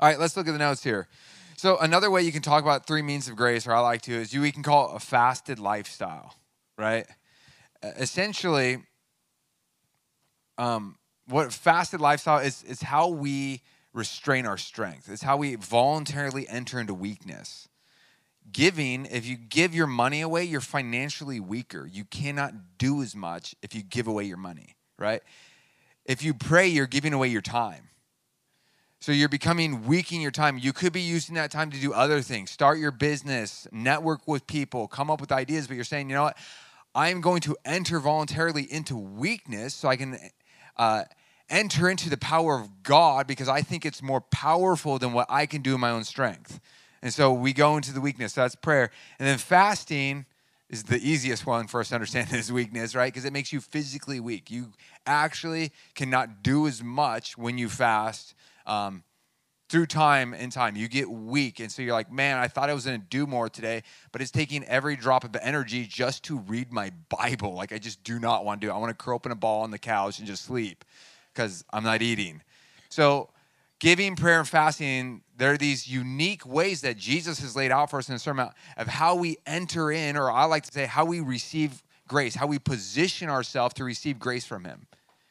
All right, let's look at the notes here. So another way you can talk about three means of grace, or I like to, is you we can call it a fasted lifestyle, right? Essentially, um, what fasted lifestyle is is how we restrain our strength. It's how we voluntarily enter into weakness. Giving, if you give your money away, you're financially weaker. You cannot do as much if you give away your money, right? If you pray, you're giving away your time. So you're becoming weak in your time. You could be using that time to do other things, start your business, network with people, come up with ideas, but you're saying, you know what? I'm going to enter voluntarily into weakness so I can uh, enter into the power of God because I think it's more powerful than what I can do in my own strength. And so we go into the weakness. So that's prayer. And then fasting is the easiest one for us to understand this weakness, right? Because it makes you physically weak. You actually cannot do as much when you fast. Um, through time and time, you get weak. And so you're like, man, I thought I was going to do more today, but it's taking every drop of energy just to read my Bible. Like, I just do not want to do it. I want to curl up in a ball on the couch and just sleep because I'm not eating. So, giving, prayer, and fasting, there are these unique ways that Jesus has laid out for us in the Sermon of how we enter in, or I like to say, how we receive grace, how we position ourselves to receive grace from Him,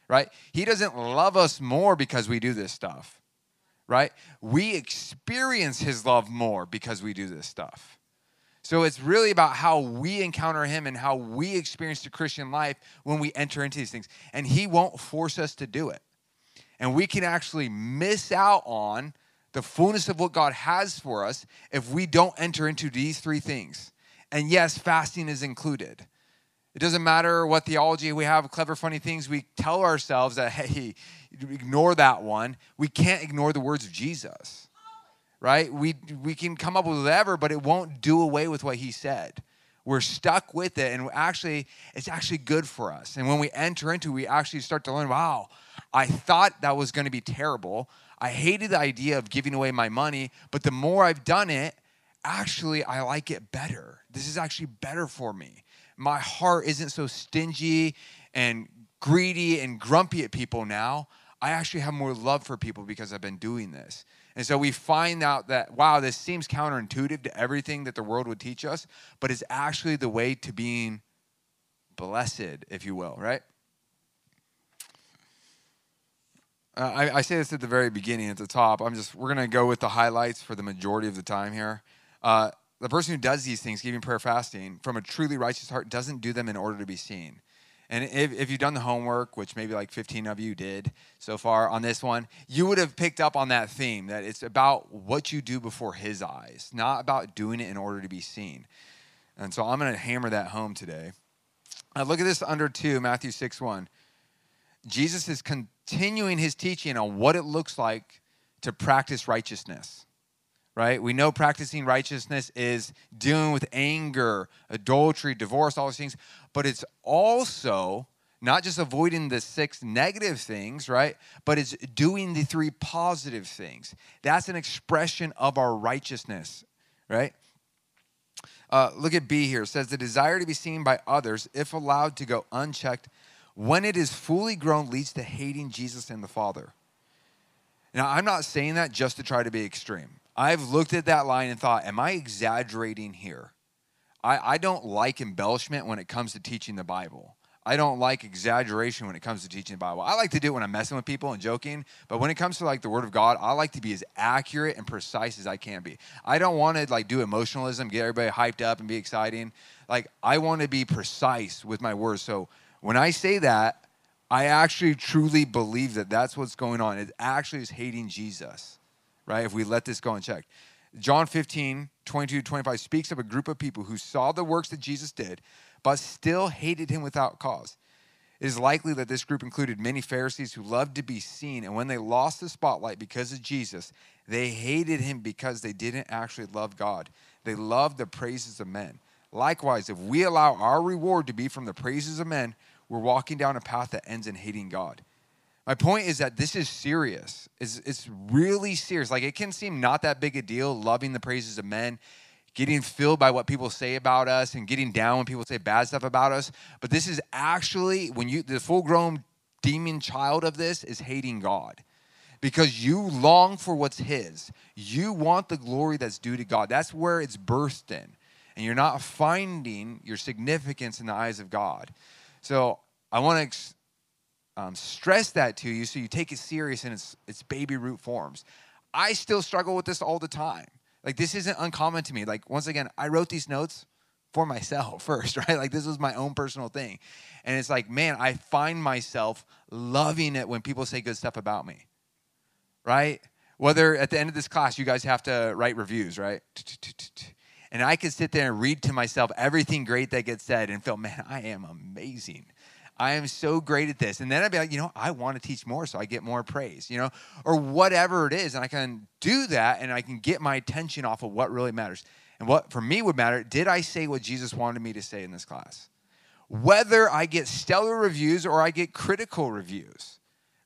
right? He doesn't love us more because we do this stuff, right? We experience His love more because we do this stuff. So it's really about how we encounter him and how we experience the Christian life when we enter into these things. And he won't force us to do it. And we can actually miss out on the fullness of what God has for us if we don't enter into these three things. And yes, fasting is included. It doesn't matter what theology we have, clever, funny things we tell ourselves that, hey, ignore that one. We can't ignore the words of Jesus right? We, we can come up with whatever, but it won't do away with what he said. We're stuck with it, and actually, it's actually good for us. And when we enter into, we actually start to learn, wow, I thought that was going to be terrible. I hated the idea of giving away my money, but the more I've done it, actually, I like it better. This is actually better for me. My heart isn't so stingy and greedy and grumpy at people now. I actually have more love for people because I've been doing this. And so we find out that, wow, this seems counterintuitive to everything that the world would teach us, but it's actually the way to being blessed, if you will, right? Uh, I, I, say this at the very beginning, at the top. I'm just, we're going to go with the highlights for the majority of the time here. Uh, the person who does these things, giving prayer fasting, from a truly righteous heart, doesn't do them in order to be seen. And if, if you've done the homework, which maybe like 15 of you did so far on this one, you would have picked up on that theme that it's about what you do before His eyes, not about doing it in order to be seen. And so I'm going to hammer that home today. Now look at this under two, Matthew 6 1. Jesus is continuing his teaching on what it looks like to practice righteousness right? We know practicing righteousness is dealing with anger, adultery, divorce, all those things, but it's also not just avoiding the six negative things, right? But it's doing the three positive things. That's an expression of our righteousness, right? Uh, look at B here. It says the desire to be seen by others, if allowed to go unchecked, when it is fully grown, leads to hating Jesus and the Father. Now, I'm not saying that just to try to be extreme. I've looked at that line and thought, am I exaggerating here? I, I don't like embellishment when it comes to teaching the Bible. I don't like exaggeration when it comes to teaching the Bible. I like to do it when I'm messing with people and joking, but when it comes to like the Word of God, I like to be as accurate and precise as I can be. I don't want to like do emotionalism, get everybody hyped up and be exciting. Like I want to be precise with my words. So when I say that, I actually truly believe that that's what's going on. It actually is hating Jesus right? If we let this go unchecked. John 15, 22 25 speaks of a group of people who saw the works that Jesus did, but still hated him without cause. It is likely that this group included many Pharisees who loved to be seen, and when they lost the spotlight because of Jesus, they hated him because they didn't actually love God. They loved the praises of men. Likewise, if we allow our reward to be from the praises of men, we're walking down a path that ends in hating God. My point is that this is serious. It's, it's really serious. Like it can seem not that big a deal, loving the praises of men, getting filled by what people say about us, and getting down when people say bad stuff about us. But this is actually when you the full grown demon child of this is hating God. because you long for what's His. You want the glory that's due to God. That's where it's birthed in. And you're not finding your significance in the eyes of God. So I want to um, stress that to you so you take it serious in its, its baby root forms. I still struggle with this all the time. Like, this isn't uncommon to me. Like, once again, I wrote these notes for myself first, right? Like, this was my own personal thing. And it's like, man, I find myself loving it when people say good stuff about me right? Whether at the end of this class, you guys have to write reviews, right? And I could sit there and read to myself everything great that gets said and feel, man, I am amazing. I am so great at this. And then I'd be like, you know, I want to teach more so I get more praise, you know, or whatever it is. And I can do that and I can get my attention off of what really matters. And what for me would matter, did I say what Jesus wanted me to say in this class? Whether I get stellar reviews or I get critical reviews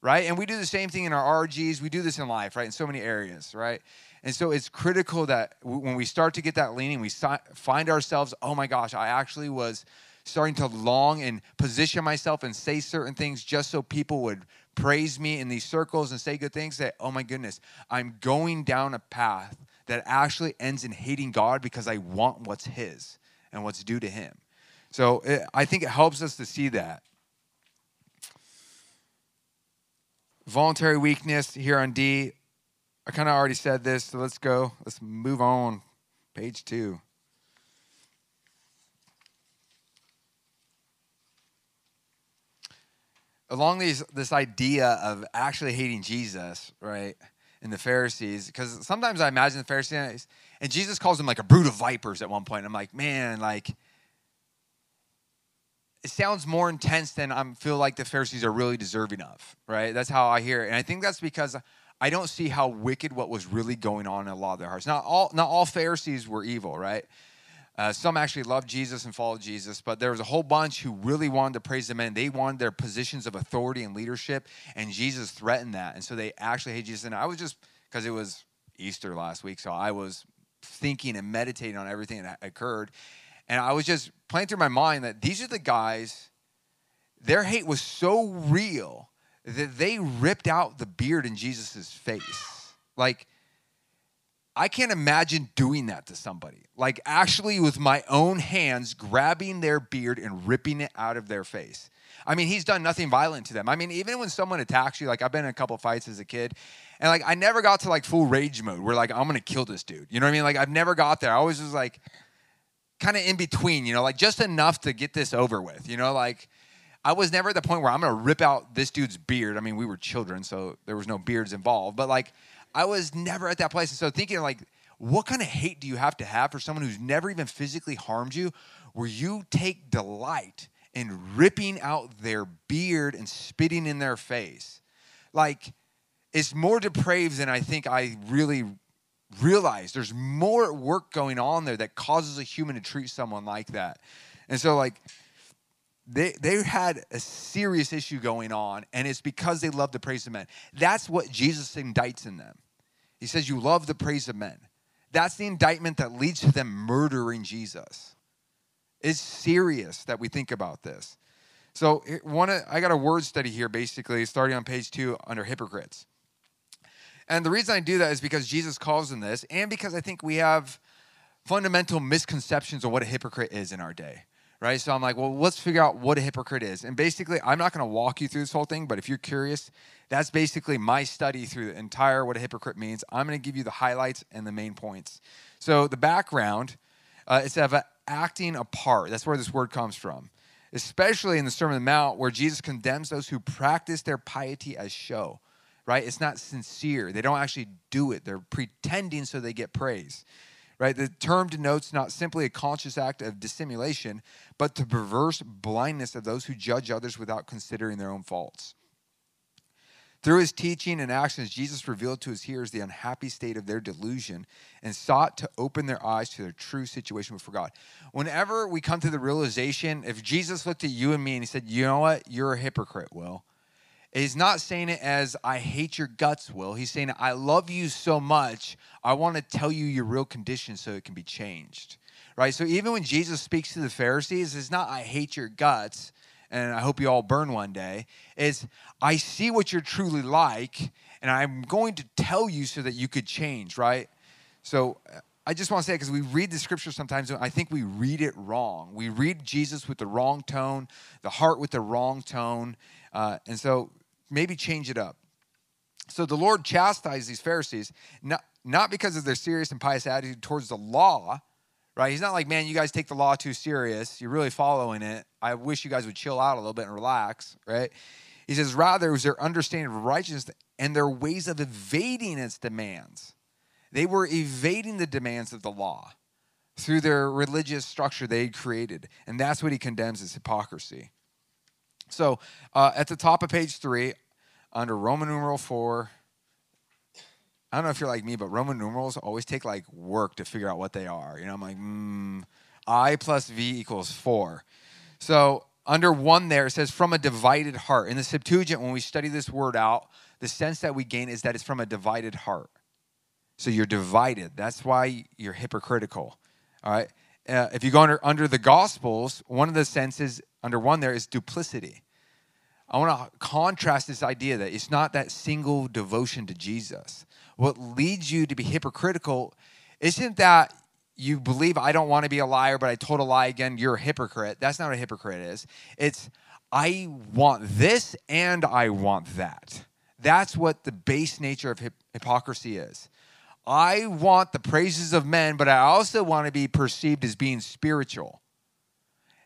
right? And we do the same thing in our RGs. We do this in life, right? In so many areas, right? And so it's critical that when we start to get that leaning, we find ourselves, oh my gosh, I actually was starting to long and position myself and say certain things just so people would praise me in these circles and say good things that, oh my goodness, I'm going down a path that actually ends in hating God because I want what's His and what's due to Him. So it, I think it helps us to see that. Voluntary weakness here on D. I kind of already said this, so let's go. Let's move on. Page two. Along these, this idea of actually hating Jesus, right, and the Pharisees, because sometimes I imagine the Pharisees, and Jesus calls them like a brood of vipers at one point. I'm like, man, like, it sounds more intense than I feel like the Pharisees are really deserving of, right? That's how I hear it. And I think that's because I don't see how wicked what was really going on in a lot of their hearts. Not all, not all Pharisees were evil, right? Uh, some actually loved Jesus and followed Jesus, but there was a whole bunch who really wanted to praise the men. They wanted their positions of authority and leadership, and Jesus threatened that. And so they actually hated Jesus. And I was just, because it was Easter last week, so I was thinking and meditating on everything that occurred. And I was just playing through my mind that these are the guys, their hate was so real that they ripped out the beard in Jesus' face. Like, I can't imagine doing that to somebody. Like, actually, with my own hands, grabbing their beard and ripping it out of their face. I mean, he's done nothing violent to them. I mean, even when someone attacks you, like I've been in a couple fights as a kid, and like I never got to like full rage mode where like I'm gonna kill this dude. You know what I mean? Like I've never got there. I always was like, kind of in between, you know, like just enough to get this over with, you know, like I was never at the point where I'm to rip out this dude's beard. I mean, we were children, so there was no beards involved, but like I was never at that place. And so thinking like, what kind of hate do you have to have for someone who's never even physically harmed you, where you take delight in ripping out their beard and spitting in their face? Like, it's more depraved than I think I really realize there's more work going on there that causes a human to treat someone like that. And so, like, they, they had a serious issue going on, and it's because they love the praise of men. That's what Jesus indicts in them. He says, You love the praise of men. That's the indictment that leads to them murdering Jesus. It's serious that we think about this. So, one, I got a word study here basically, starting on page two under hypocrites. And the reason I do that is because Jesus calls them this, and because I think we have fundamental misconceptions of what a hypocrite is in our day, right? So I'm like, well, let's figure out what a hypocrite is. And basically, I'm not going to walk you through this whole thing, but if you're curious, that's basically my study through the entire what a hypocrite means. I'm going to give you the highlights and the main points. So the background uh, is of acting a part. That's where this word comes from, especially in the Sermon on the Mount, where Jesus condemns those who practice their piety as show right? It's not sincere. They don't actually do it. They're pretending so they get praise, right? The term denotes not simply a conscious act of dissimulation, but the perverse blindness of those who judge others without considering their own faults. Through his teaching and actions, Jesus revealed to his hearers the unhappy state of their delusion and sought to open their eyes to their true situation before God. Whenever we come to the realization, if Jesus looked at you and me and he said, You know what? You're a hypocrite, Will He's not saying it as I hate your guts, Will. He's saying I love you so much. I want to tell you your real condition so it can be changed. Right? So even when Jesus speaks to the Pharisees, it's not I hate your guts and I hope you all burn one day. It's I see what you're truly like and I'm going to tell you so that you could change, right? So I just want to say because we read the scripture sometimes, I think we read it wrong. We read Jesus with the wrong tone, the heart with the wrong tone, uh, and so maybe change it up. So the Lord chastised these Pharisees not not because of their serious and pious attitude towards the law, right? He's not like, man, you guys take the law too serious. You're really following it. I wish you guys would chill out a little bit and relax, right? He says, rather, it was their understanding of righteousness and their ways of evading its demands. They were evading the demands of the law through their religious structure they had created. And that's what he condemns as hypocrisy. So uh, at the top of page three, under Roman numeral four, I don't know if you're like me, but Roman numerals always take like work to figure out what they are. You know, I'm like, mm, I plus V equals four. So under one there, it says from a divided heart. In the Septuagint, when we study this word out, the sense that we gain is that it's from a divided heart. So you're divided. That's why you're hypocritical. All right. Uh, if you go under, under the Gospels, one of the senses under one there is duplicity. I want to contrast this idea that it's not that single devotion to Jesus. What leads you to be hypocritical isn't that you believe I don't want to be a liar, but I told a lie again, you're a hypocrite. That's not what a hypocrite is. It's I want this and I want that. That's what the base nature of hip- hypocrisy is. I want the praises of men, but I also want to be perceived as being spiritual.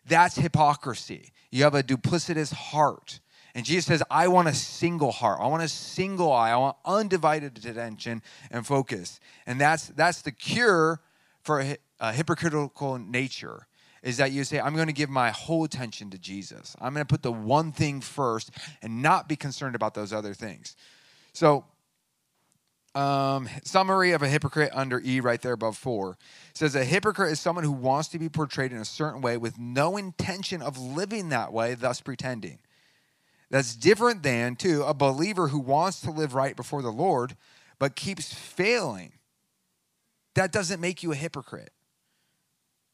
That's hypocrisy. You have a duplicitous heart. And Jesus says, I want a single heart. I want a single eye. I want undivided attention and focus. And that's, that's the cure for a, a hypocritical nature is that you say, I'm going to give my whole attention to Jesus. I'm going to put the one thing first and not be concerned about those other things. So, um, summary of a hypocrite under E right there above four says a hypocrite is someone who wants to be portrayed in a certain way with no intention of living that way, thus pretending. That's different than, too, a believer who wants to live right before the Lord but keeps failing. That doesn't make you a hypocrite,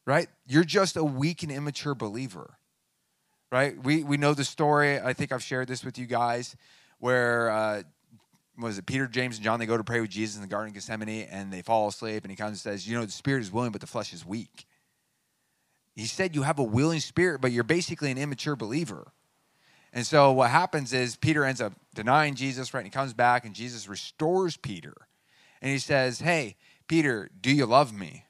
right? You're just a weak and immature believer, right? We, we know the story. I think I've shared this with you guys where, uh, was it Peter, James, and John? They go to pray with Jesus in the Garden of Gethsemane and they fall asleep, and he comes and says, You know, the spirit is willing, but the flesh is weak. He said, You have a willing spirit, but you're basically an immature believer. And so what happens is Peter ends up denying Jesus, right? And he comes back and Jesus restores Peter. And he says, Hey, Peter, do you love me?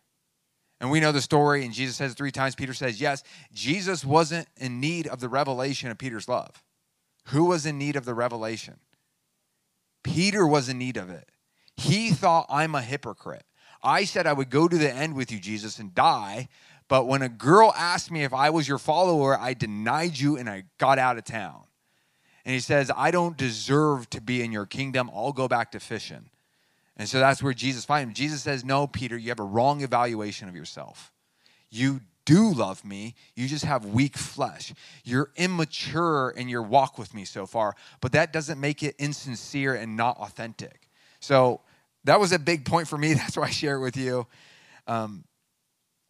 And we know the story, and Jesus says three times. Peter says, Yes. Jesus wasn't in need of the revelation of Peter's love. Who was in need of the revelation? Peter was in need of it. He thought, I'm a hypocrite. I said I would go to the end with you, Jesus, and die, but when a girl asked me if I was your follower, I denied you and I got out of town. And he says, I don't deserve to be in your kingdom. I'll go back to fishing. And so that's where Jesus finds him. Jesus says, No, Peter, you have a wrong evaluation of yourself. You do love me, you just have weak flesh. You're immature in your walk with me so far, but that doesn't make it insincere and not authentic. So that was a big point for me. That's why I share it with you. Um,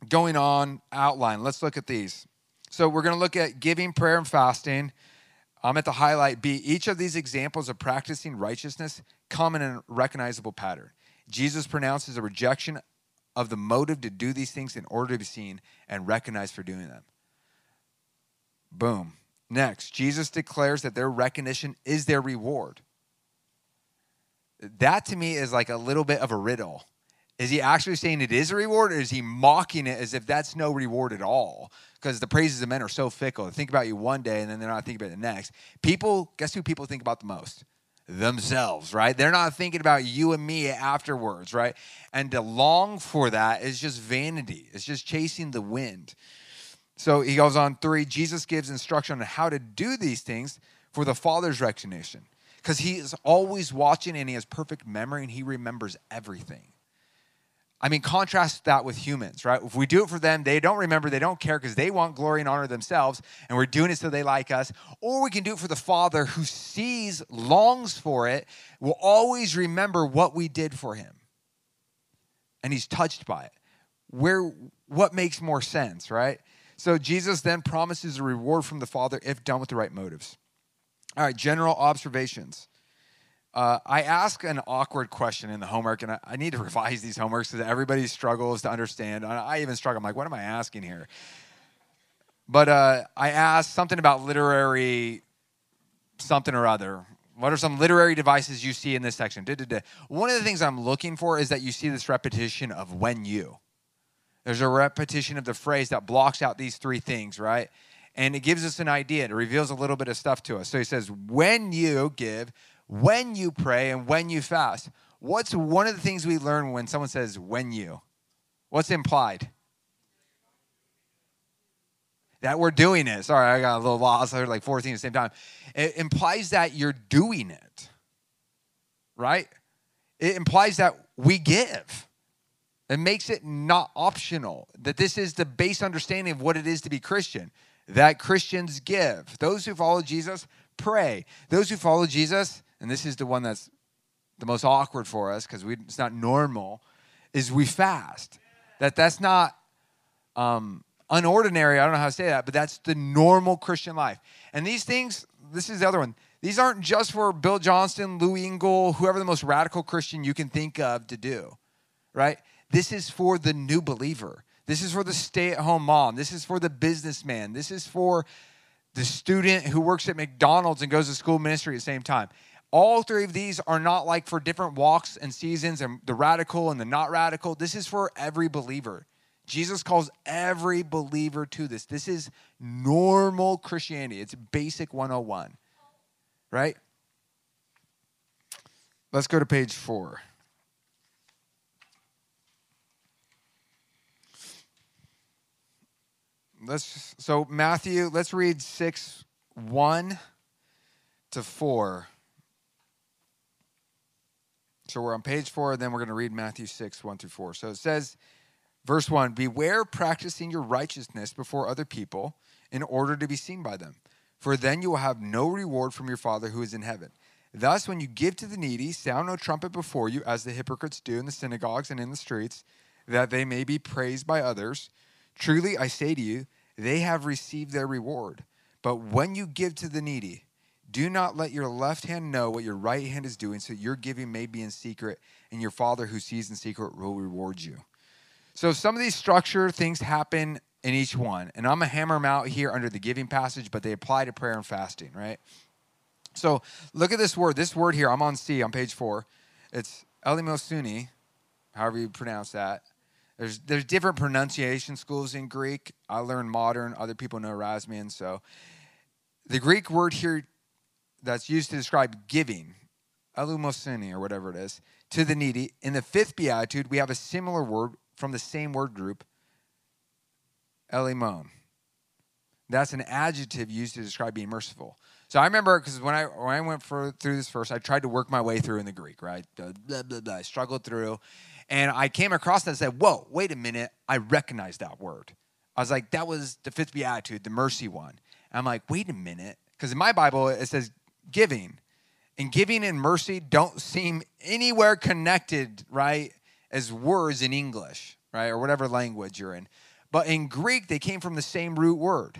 going on outline, let's look at these. So we're going to look at giving, prayer, and fasting. I'm at the highlight B. Each of these examples of practicing righteousness come in a recognizable pattern. Jesus pronounces a rejection of the motive to do these things in order to be seen and recognized for doing them. Boom. Next, Jesus declares that their recognition is their reward. That to me is like a little bit of a riddle. Is he actually saying it is a reward, or is he mocking it as if that's no reward at all? Because the praises of men are so fickle. They think about you one day and then they're not thinking about the next. People, guess who people think about the most? Themselves, right? They're not thinking about you and me afterwards, right? And to long for that is just vanity, it's just chasing the wind. So he goes on three Jesus gives instruction on how to do these things for the Father's recognition. Because he is always watching and he has perfect memory and he remembers everything. I mean, contrast that with humans, right? If we do it for them, they don't remember, they don't care because they want glory and honor themselves, and we're doing it so they like us. Or we can do it for the Father who sees, longs for it, will always remember what we did for him. And he's touched by it. Where what makes more sense, right? So Jesus then promises a reward from the Father if done with the right motives. All right, general observations. Uh, I ask an awkward question in the homework, and I, I need to revise these homeworks because everybody struggles to understand. I, I even struggle. I'm like, what am I asking here? But uh, I asked something about literary something or other. What are some literary devices you see in this section? Da-da-da. One of the things I'm looking for is that you see this repetition of when you. There's a repetition of the phrase that blocks out these three things, right? And it gives us an idea. It reveals a little bit of stuff to us. So he says, when you give, when you pray, and when you fast. What's one of the things we learn when someone says, when you? What's implied? that we're doing it. Sorry, I got a little lost. I heard like 14 at the same time. It implies that you're doing it, right? It implies that we give. It makes it not optional, that this is the base understanding of what it is to be Christian, that Christians give. Those who follow Jesus pray. Those who follow Jesus, and this is the one that's the most awkward for us because it's not normal, is we fast. That that's not um, unordinary. I don't know how to say that, but that's the normal Christian life. And these things, this is the other one. These aren't just for Bill Johnson, Lou Engle, whoever the most radical Christian you can think of to do, right? This is for the new believer. This is for the stay at home mom. This is for the businessman. This is for the student who works at McDonald's and goes to school ministry at the same time. All three of these are not like for different walks and seasons and the radical and the not radical. This is for every believer. Jesus calls every believer to this. This is normal Christianity. It's basic 101, right? Let's go to page four. Let's so Matthew, let's read 6 1 to 4. So we're on page four, and then we're going to read Matthew 6, 1 through 4. So it says, Verse 1 Beware practicing your righteousness before other people in order to be seen by them, for then you will have no reward from your Father who is in heaven. Thus, when you give to the needy, sound no trumpet before you, as the hypocrites do in the synagogues and in the streets, that they may be praised by others. Truly, I say to you, they have received their reward. But when you give to the needy, do not let your left hand know what your right hand is doing, so your giving may be in secret, and your Father who sees in secret will reward you. So some of these structure things happen in each one, and I'm gonna hammer them out here under the giving passage, but they apply to prayer and fasting, right? So look at this word. This word here, I'm on C on page four. It's elimosuni, however you pronounce that. There's there's different pronunciation schools in Greek. I learned modern. Other people know Erasmian, So the Greek word here that's used to describe giving, elumosuni or whatever it is, to the needy. In the fifth beatitude, we have a similar word from the same word group, elimon. That's an adjective used to describe being merciful. So I remember because when I when I went for, through this first, I tried to work my way through in the Greek, right? Blah, blah, blah. I struggled through, and I came across that and said, "Whoa, wait a minute! I recognize that word." I was like, "That was the fifth beatitude, the mercy one." And I'm like, "Wait a minute," because in my Bible it says giving, and giving and mercy don't seem anywhere connected, right? as words in English, right, or whatever language you're in. But in Greek, they came from the same root word,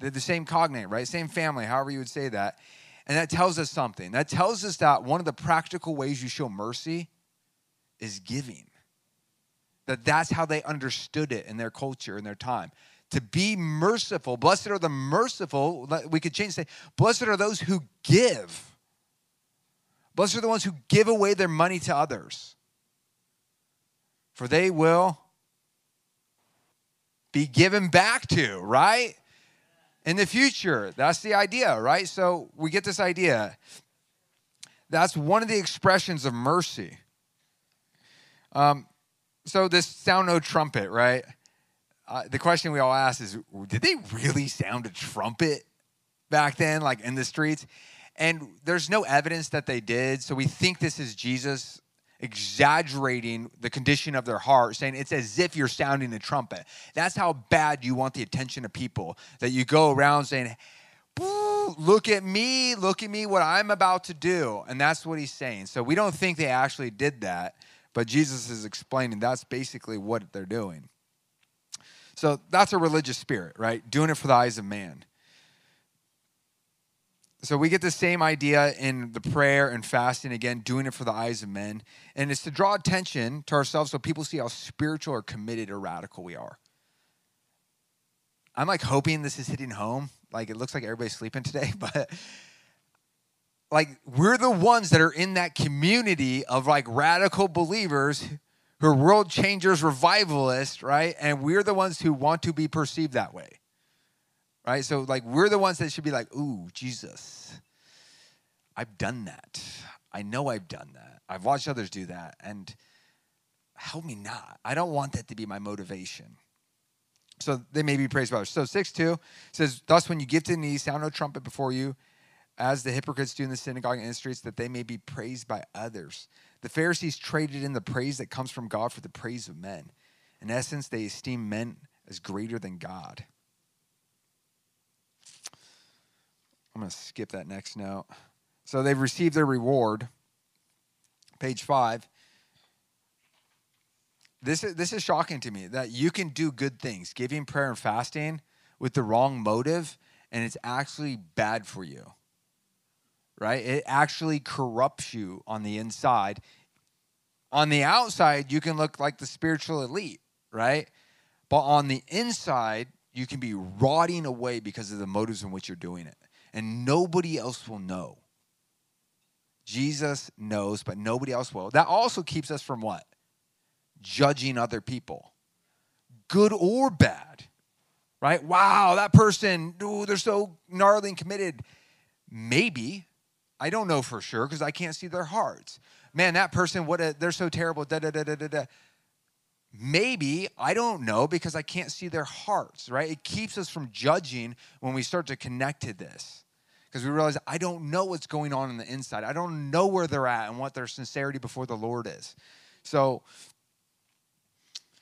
They're the same cognate, right? Same family, however you would say that. And that tells us something. That tells us that one of the practical ways you show mercy is giving. That that's how they understood it in their culture, in their time. To be merciful, blessed are the merciful. We could change say, blessed are those who give. Blessed are the ones who give away their money to others for they will be given back to, right? In the future. That's the idea, right? So we get this idea. That's one of the expressions of mercy. Um, so this sound no trumpet, right? Uh, the question we all ask is, did they really sound a trumpet back then, like in the streets? And there's no evidence that they did. So we think this is Jesus exaggerating the condition of their heart, saying it's as if you're sounding a trumpet. That's how bad you want the attention of people, that you go around saying, Look at me, look at me, what I'm about to do. And that's what he's saying. So we don't think they actually did that, but Jesus is explaining that's basically what they're doing. So that's a religious spirit, right? Doing it for the eyes of man. So we get the same idea in the prayer and fasting, again, doing it for the eyes of men. And it's to draw attention to ourselves so people see how spiritual or committed or radical we are. I'm like hoping this is hitting home. Like it looks like everybody's sleeping today, but like we're the ones that are in that community of like radical believers who are world changers, revivalists, right? And we're the ones who want to be perceived that way right? So, like, we're the ones that should be like, ooh, Jesus, I've done that. I know I've done that. I've watched others do that. And help me not. I don't want that to be my motivation. So they may be praised by others. So 6 2 says, Thus, when you give to the knees, sound no trumpet before you, as the hypocrites do in the synagogue and in the streets, that they may be praised by others. The Pharisees traded in the praise that comes from God for the praise of men. In essence, they esteem men as greater than God. I'm going to skip that next note. So they've received their reward. Page five. This is, this is shocking to me that you can do good things, giving prayer and fasting with the wrong motive, and it's actually bad for you. Right? It actually corrupts you on the inside. On the outside, you can look like the spiritual elite, right? But on the inside, you can be rotting away because of the motives in which you're doing it and nobody else will know. Jesus knows, but nobody else will. That also keeps us from what? Judging other people, good or bad, right? Wow, that person, ooh, they're so gnarly and committed. Maybe. I don't know for sure because I can't see their hearts. Man, that person, what a, they're so terrible. Da, da, da, da, da, da. Maybe, I don't know because I can't see their hearts, right? It keeps us from judging when we start to connect to this because we realize I don't know what's going on in the inside. I don't know where they're at and what their sincerity before the Lord is. So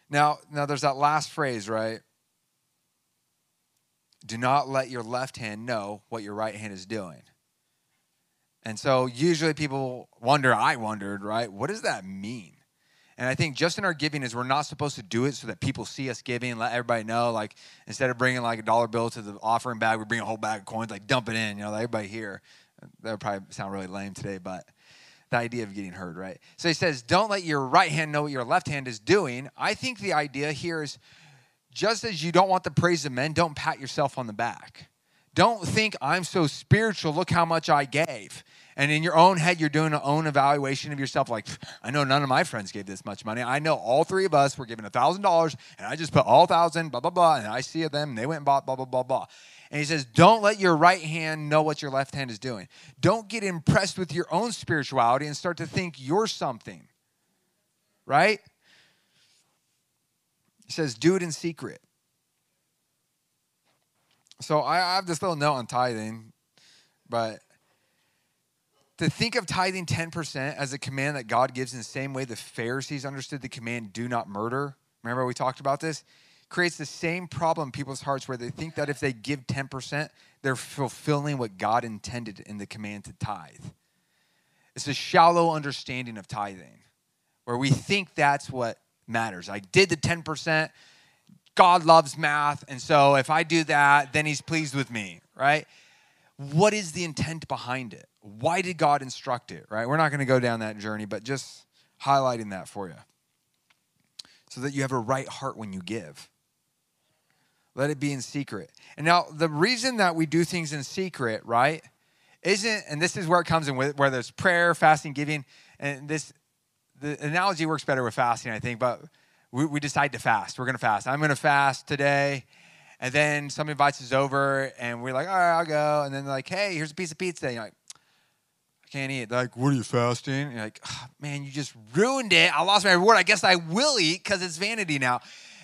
now, now there's that last phrase, right? Do not let your left hand know what your right hand is doing. And so usually people wonder, I wondered, right? What does that mean? And I think just in our giving is we're not supposed to do it so that people see us giving let everybody know. Like instead of bringing like a dollar bill to the offering bag, we bring a whole bag of coins, like dump it in. You know, everybody here. That would probably sound really lame today, but the idea of getting heard, right? So he says, don't let your right hand know what your left hand is doing. I think the idea here is just as you don't want the praise of men, don't pat yourself on the back. Don't think I'm so spiritual. Look how much I gave. And in your own head, you're doing an own evaluation of yourself. Like, I know none of my friends gave this much money. I know all three of us were given $1,000, and I just put all thousand, blah, blah, blah. And I see them, and they went and bought, blah, blah, blah, blah. And he says, Don't let your right hand know what your left hand is doing. Don't get impressed with your own spirituality and start to think you're something, right? He says, Do it in secret. So I have this little note on tithing, but to think of tithing 10% as a command that God gives in the same way the Pharisees understood the command, do not murder. Remember, we talked about this? Creates the same problem in people's hearts where they think that if they give 10%, they're fulfilling what God intended in the command to tithe. It's a shallow understanding of tithing where we think that's what matters. I did the 10%. God loves math. And so if I do that, then he's pleased with me, right? What is the intent behind it? Why did God instruct it, right? We're not going to go down that journey, but just highlighting that for you so that you have a right heart when you give. Let it be in secret. And now, the reason that we do things in secret, right, isn't, and this is where it comes in, with, where there's prayer, fasting, giving, and this, the analogy works better with fasting, I think, but we, we decide to fast. We're going to fast. I'm going to fast today. And then somebody invites us over, and we're like, all right, I'll go. And then they're like, hey, here's a piece of pizza. And you're like, can't eat. They're like, what are you fasting? You're like, oh, man, you just ruined it. I lost my reward. I guess I will eat because it's vanity now.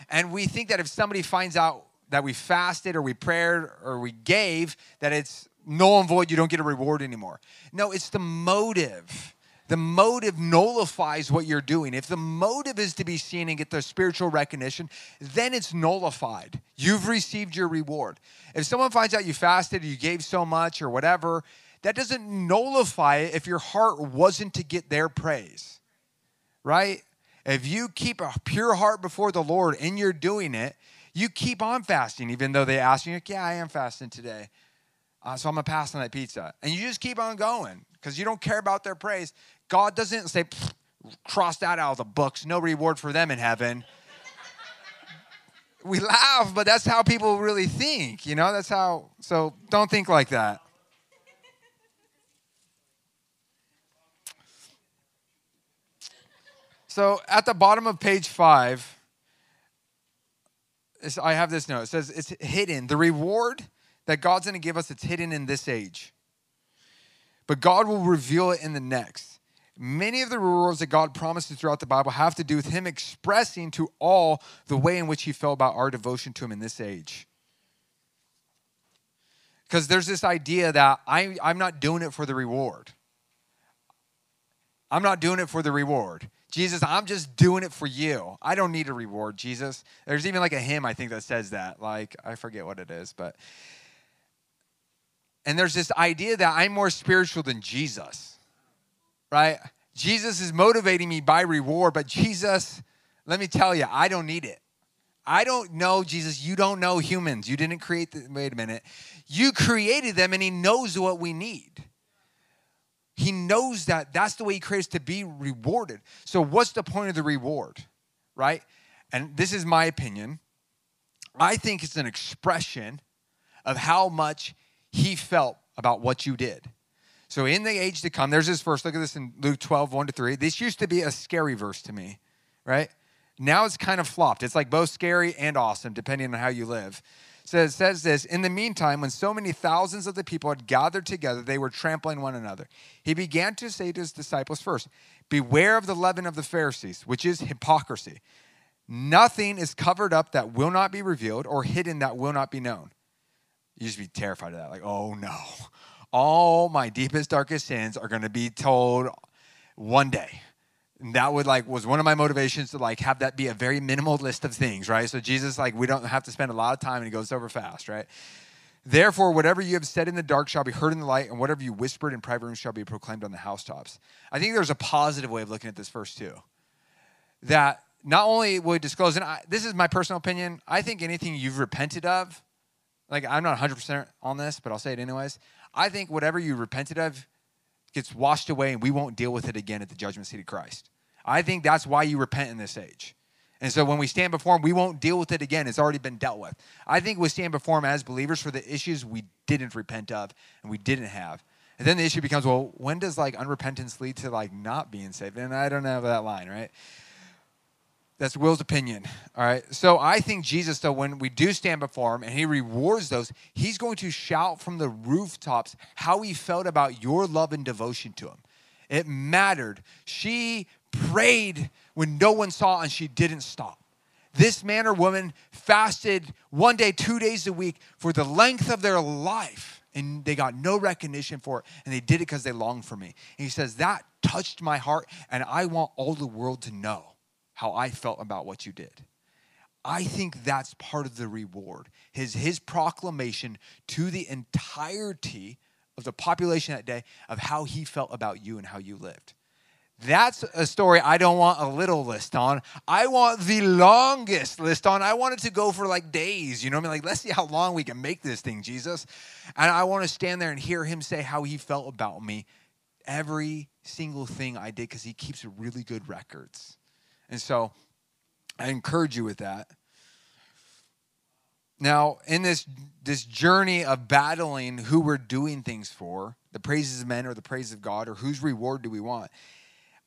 And we think that if somebody finds out that we fasted or we prayed or we gave, that it's null and void, you don't get a reward anymore. No, it's the motive. The motive nullifies what you're doing. If the motive is to be seen and get the spiritual recognition, then it's nullified. You've received your reward. If someone finds out you fasted or you gave so much or whatever, that doesn't nullify it if your heart wasn't to get their praise, right? If you keep a pure heart before the Lord and you're doing it, you keep on fasting, even though they ask you, like, yeah, I am fasting today. uh, so I'm gonna pass on that pizza. And you just keep on going because you don't care about their praise. God doesn't say, cross that out of the books, no reward for them in heaven. we laugh, but that's how people really think, you know? That's how, so don't think like that. So at the bottom of page five, I have this note. It says it's hidden. The reward that God's going to give us, it's hidden in this age. But God will reveal it in the next. Many of the rewards that God promises throughout the Bible have to do with Him expressing to all the way in which He felt about our devotion to Him in this age. Because there's this idea that I, I'm not doing it for the reward. I'm not doing it for the reward. Jesus, I'm just doing it for you. I don't need a reward, Jesus. There's even like a hymn, I think, that says that. Like, I forget what it is, but. And there's this idea that I'm more spiritual than Jesus, right? Jesus is motivating me by reward, but Jesus, let me tell you, I don't need it. I don't know, Jesus, you don't know humans. You didn't create the, wait a minute. You created them and He knows what we need. He knows that that's the way He creates to be rewarded. So, what's the point of the reward, right? And this is my opinion. I think it's an expression of how much He felt about what you did. So, in the age to come, there's this verse. Look at this in Luke 12, 1 to 3. This used to be a scary verse to me, right? Now it's kind of flopped. It's like both scary and awesome, depending on how you live says, says this In the meantime, when so many thousands of the people had gathered together, they were trampling one another. He began to say to his disciples first, Beware of the leaven of the Pharisees, which is hypocrisy. Nothing is covered up that will not be revealed or hidden that will not be known. You just be terrified of that. Like, oh no. All my deepest, darkest sins are going to be told one day. And that would like was one of my motivations to like have that be a very minimal list of things, right? So Jesus, like, we don't have to spend a lot of time and he goes over fast, right? Therefore, whatever you have said in the dark shall be heard in the light, and whatever you whispered in private rooms shall be proclaimed on the housetops. I think there's a positive way of looking at this verse too. That not only will he disclose, and I, this is my personal opinion, I think anything you've repented of, like I'm not 100% on this, but I'll say it anyways. I think whatever you repented of gets washed away and we won't deal with it again at the judgment seat of Christ. I think that's why you repent in this age. And so when we stand before him, we won't deal with it again. It's already been dealt with. I think we stand before him as believers for the issues we didn't repent of and we didn't have. And then the issue becomes, well, when does like unrepentance lead to like not being saved? And I don't have that line, right? That's Will's opinion. All right. So I think Jesus, though, when we do stand before him and he rewards those, he's going to shout from the rooftops how he felt about your love and devotion to him. It mattered. She prayed when no one saw and she didn't stop. This man or woman fasted one day, two days a week for the length of their life and they got no recognition for it and they did it because they longed for me. And he says, That touched my heart and I want all the world to know how I felt about what you did. I think that's part of the reward. His, his proclamation to the entirety of the population that day of how he felt about you and how you lived. That's a story I don't want a little list on. I want the longest list on. I want it to go for like days. You know what I mean? Like, let's see how long we can make this thing, Jesus. And I want to stand there and hear him say how he felt about me every single thing I did because he keeps really good records. And so I encourage you with that. Now, in this, this journey of battling who we're doing things for, the praises of men or the praise of God, or whose reward do we want?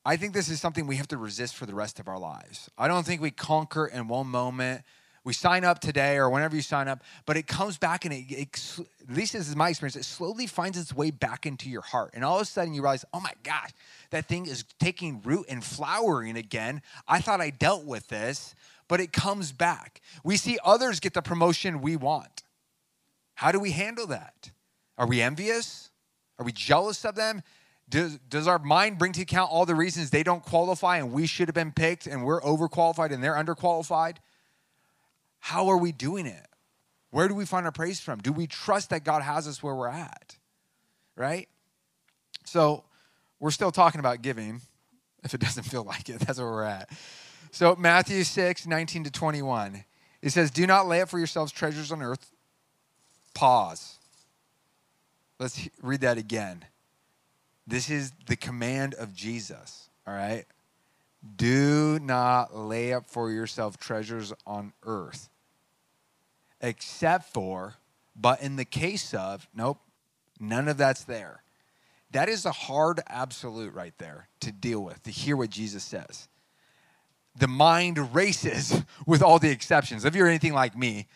I think this is something we have to resist for the rest of our lives. I don't think we conquer in one moment we sign up today or whenever you sign up, but it comes back and it, it, at least this is my experience, it slowly finds its way back into your heart. And all of a sudden you realize, oh my gosh, that thing is taking root and flowering again. I thought I dealt with this, but it comes back. We see others get the promotion we want. How do we handle that? Are we envious? Are we jealous of them? Does, does our mind bring to account all the reasons they don't qualify and we should have been picked and we're overqualified and they're underqualified? How are we doing it? Where do we find our praise from? Do we trust that God has us where we're at? Right? So, we're still talking about giving. If it doesn't feel like it, that's where we're at. So, Matthew 6, 19 to 21. It says, Do not lay up for yourselves treasures on earth. Pause. Let's read that again. This is the command of Jesus, all right? Do not lay up for yourself treasures on earth, except for, but in the case of, nope, none of that's there. That is a hard absolute right there to deal with, to hear what Jesus says. The mind races with all the exceptions. If you're anything like me,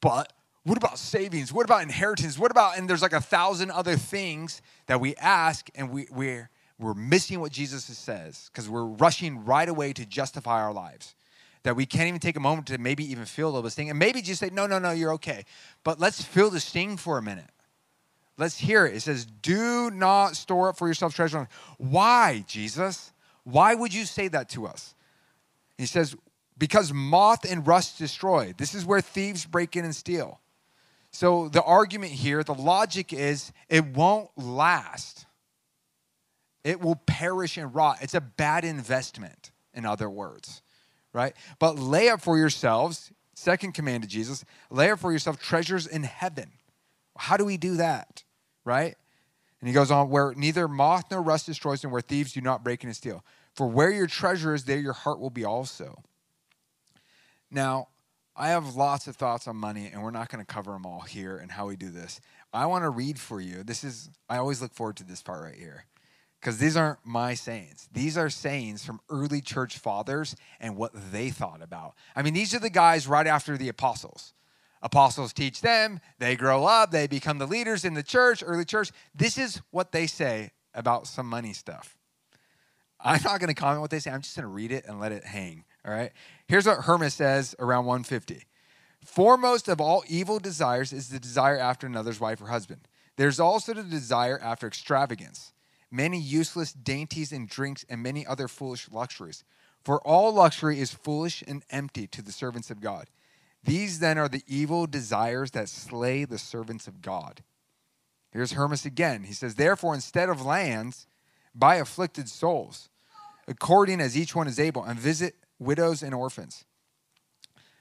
but what about savings? What about inheritance? What about, and there's like a thousand other things that we ask and we, we're, we're missing what Jesus says because we're rushing right away to justify our lives. That we can't even take a moment to maybe even feel a little sting and maybe just say, no, no, no, you're okay. But let's feel the sting for a minute. Let's hear it. It says, Do not store up for yourself treasure. Why, Jesus? Why would you say that to us? He says, Because moth and rust destroy. This is where thieves break in and steal. So the argument here, the logic is it won't last. It will perish and rot. It's a bad investment, in other words, right? But lay up for yourselves, second command of Jesus, lay up for yourself treasures in heaven. How do we do that, right? And he goes on, where neither moth nor rust destroys, and where thieves do not break and steal. For where your treasure is, there your heart will be also. Now, I have lots of thoughts on money, and we're not going to cover them all here and how we do this. I want to read for you. This is, I always look forward to this part right here because these aren't my sayings. These are sayings from early church fathers and what they thought about. I mean, these are the guys right after the apostles. Apostles teach them, they grow up, they become the leaders in the church, early church. This is what they say about some money stuff. I'm not going to comment what they say. I'm just going to read it and let it hang. All right. Here's what Hermas says around 150. Foremost of all evil desires is the desire after another's wife or husband. There's also the desire after extravagance, many useless dainties and drinks, and many other foolish luxuries. For all luxury is foolish and empty to the servants of God. These then are the evil desires that slay the servants of God. Here's Hermas again. He says, Therefore, instead of lands, buy afflicted souls, according as each one is able, and visit widows and orphans.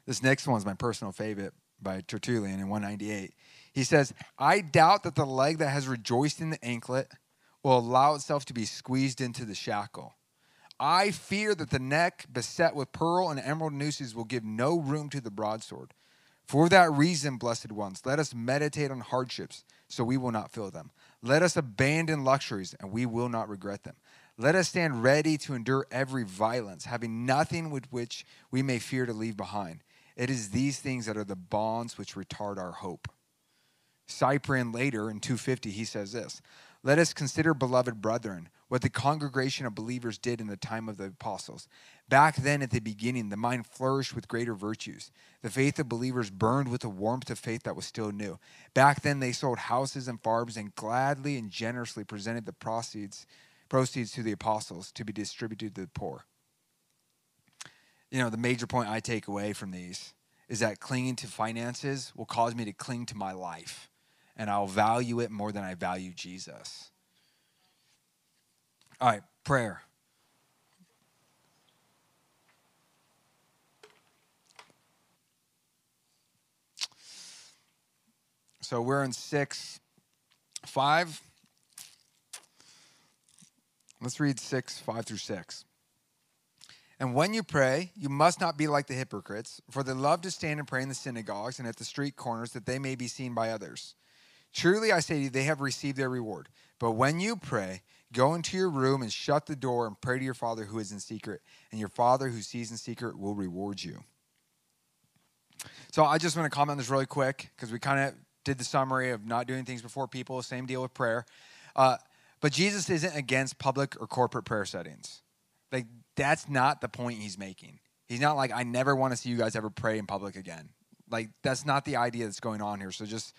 This next one is my personal favorite by Tertullian in 198. He says, I doubt that the leg that has rejoiced in the anklet will allow itself to be squeezed into the shackle. I fear that the neck beset with pearl and emerald nooses will give no room to the broadsword. For that reason, blessed ones, let us meditate on hardships so we will not feel them. Let us abandon luxuries and we will not regret them. Let us stand ready to endure every violence, having nothing with which we may fear to leave behind. It is these things that are the bonds which retard our hope. Cyprian later in 250, he says this Let us consider, beloved brethren, what the congregation of believers did in the time of the apostles. Back then, at the beginning, the mind flourished with greater virtues. The faith of believers burned with a warmth of faith that was still new. Back then, they sold houses and farms and gladly and generously presented the proceeds proceeds to the apostles to be distributed to the poor. You know, the major point I take away from these is that clinging to finances will cause me to cling to my life, and I'll value it more than I value Jesus. All right, prayer. So we're in six, five. Let's read 6, 5 through 6. And when you pray, you must not be like the hypocrites, for they love to stand and pray in the synagogues and at the street corners that they may be seen by others. Truly I say to you, they have received their reward. But when you pray, go into your room and shut the door and pray to your Father who is in secret, and your Father who sees in secret will reward you. So I just want to comment on this really quick because we kind of did the summary of not doing things before people, same deal with prayer. Uh, but Jesus isn't against public or corporate prayer settings. Like, that's not the point he's making. He's not like, I never want to see you guys ever pray in public again. Like, that's not the idea that's going on here. So just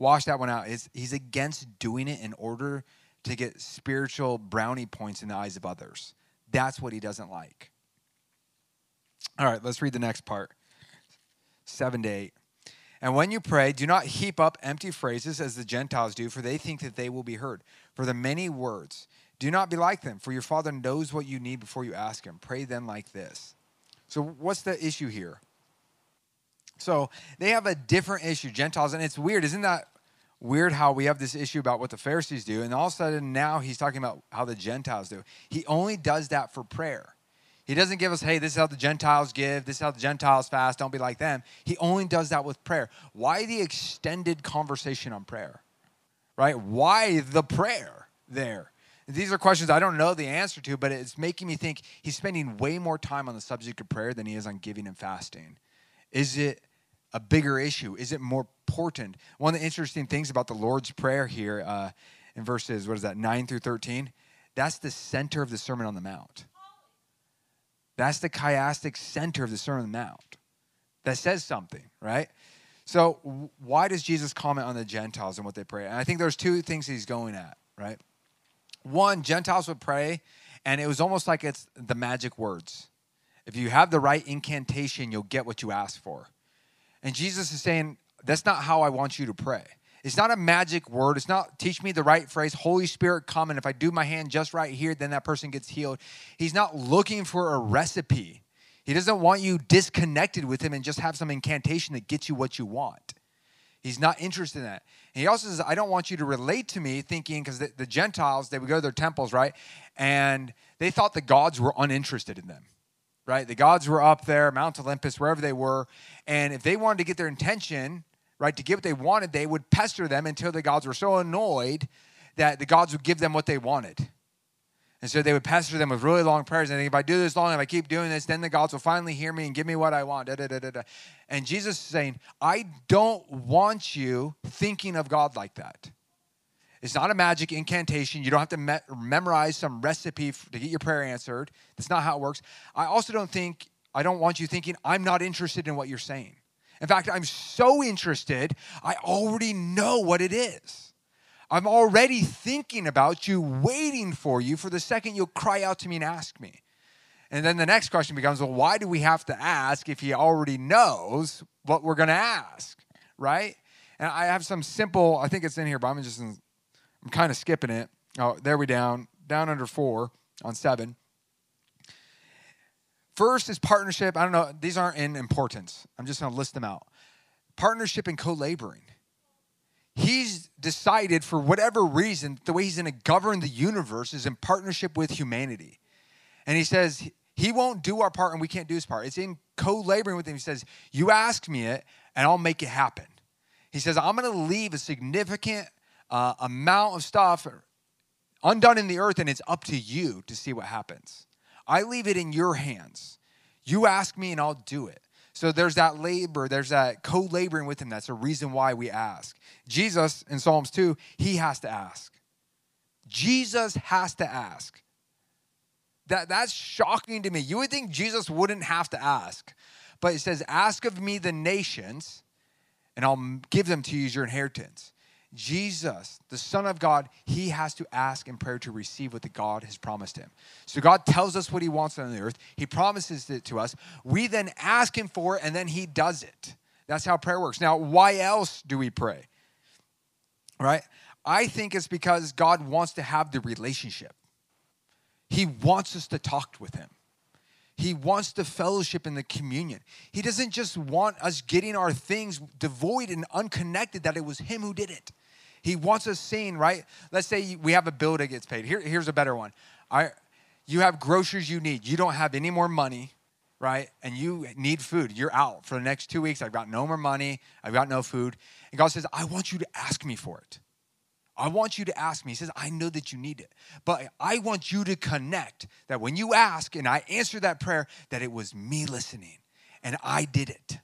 wash that one out. It's, he's against doing it in order to get spiritual brownie points in the eyes of others. That's what he doesn't like. All right, let's read the next part. Seven to eight. And when you pray, do not heap up empty phrases as the Gentiles do, for they think that they will be heard. For the many words, do not be like them, for your Father knows what you need before you ask Him. Pray then like this. So, what's the issue here? So, they have a different issue, Gentiles, and it's weird. Isn't that weird how we have this issue about what the Pharisees do, and all of a sudden now he's talking about how the Gentiles do. He only does that for prayer. He doesn't give us, hey, this is how the Gentiles give, this is how the Gentiles fast, don't be like them. He only does that with prayer. Why the extended conversation on prayer? Right? Why the prayer there? These are questions I don't know the answer to, but it's making me think he's spending way more time on the subject of prayer than he is on giving and fasting. Is it a bigger issue? Is it more important? One of the interesting things about the Lord's Prayer here uh, in verses, what is that, 9 through 13? That's the center of the Sermon on the Mount. That's the chiastic center of the Sermon on the Mount. That says something, right? So, why does Jesus comment on the Gentiles and what they pray? And I think there's two things he's going at, right? One, Gentiles would pray, and it was almost like it's the magic words. If you have the right incantation, you'll get what you ask for. And Jesus is saying, That's not how I want you to pray. It's not a magic word. It's not teach me the right phrase, Holy Spirit come, and if I do my hand just right here, then that person gets healed. He's not looking for a recipe. He doesn't want you disconnected with him and just have some incantation that gets you what you want. He's not interested in that. And he also says, I don't want you to relate to me thinking, because the, the Gentiles, they would go to their temples, right? And they thought the gods were uninterested in them right? The gods were up there, Mount Olympus, wherever they were. And if they wanted to get their intention, right, to get what they wanted, they would pester them until the gods were so annoyed that the gods would give them what they wanted. And so they would pester them with really long prayers. And if I do this long, if I keep doing this, then the gods will finally hear me and give me what I want. Da, da, da. And Jesus is saying, I don't want you thinking of God like that. It's not a magic incantation. You don't have to me- memorize some recipe f- to get your prayer answered. That's not how it works. I also don't think, I don't want you thinking, I'm not interested in what you're saying. In fact, I'm so interested, I already know what it is. I'm already thinking about you, waiting for you for the second you'll cry out to me and ask me. And then the next question becomes well, why do we have to ask if he already knows what we're going to ask, right? And I have some simple, I think it's in here, but I'm just I'm kind of skipping it. Oh, there we down, down under four on seven. First is partnership. I don't know, these aren't in importance. I'm just going to list them out. Partnership and co laboring. He's decided, for whatever reason, the way he's going to govern the universe is in partnership with humanity. And he says, He won't do our part and we can't do his part. It's in co laboring with him. He says, You ask me it and I'll make it happen. He says, I'm going to leave a significant uh, amount of stuff undone in the earth, and it's up to you to see what happens. I leave it in your hands. You ask me, and I'll do it. So there's that labor, there's that co laboring with him. That's a reason why we ask. Jesus in Psalms 2, he has to ask. Jesus has to ask. That, that's shocking to me. You would think Jesus wouldn't have to ask. But it says, Ask of me the nations, and I'll give them to you as your inheritance. Jesus, the Son of God, he has to ask in prayer to receive what the God has promised him. So God tells us what he wants on the earth. He promises it to us. We then ask him for it, and then he does it. That's how prayer works. Now, why else do we pray? Right? I think it's because God wants to have the relationship. He wants us to talk with him. He wants the fellowship and the communion. He doesn't just want us getting our things devoid and unconnected that it was him who did it. He wants us seeing, right? Let's say we have a bill that gets paid. Here, here's a better one. I, you have groceries you need. You don't have any more money, right? And you need food. You're out for the next two weeks. I've got no more money. I've got no food. And God says, I want you to ask me for it. I want you to ask me. He says, I know that you need it, but I want you to connect that when you ask and I answer that prayer, that it was me listening and I did it.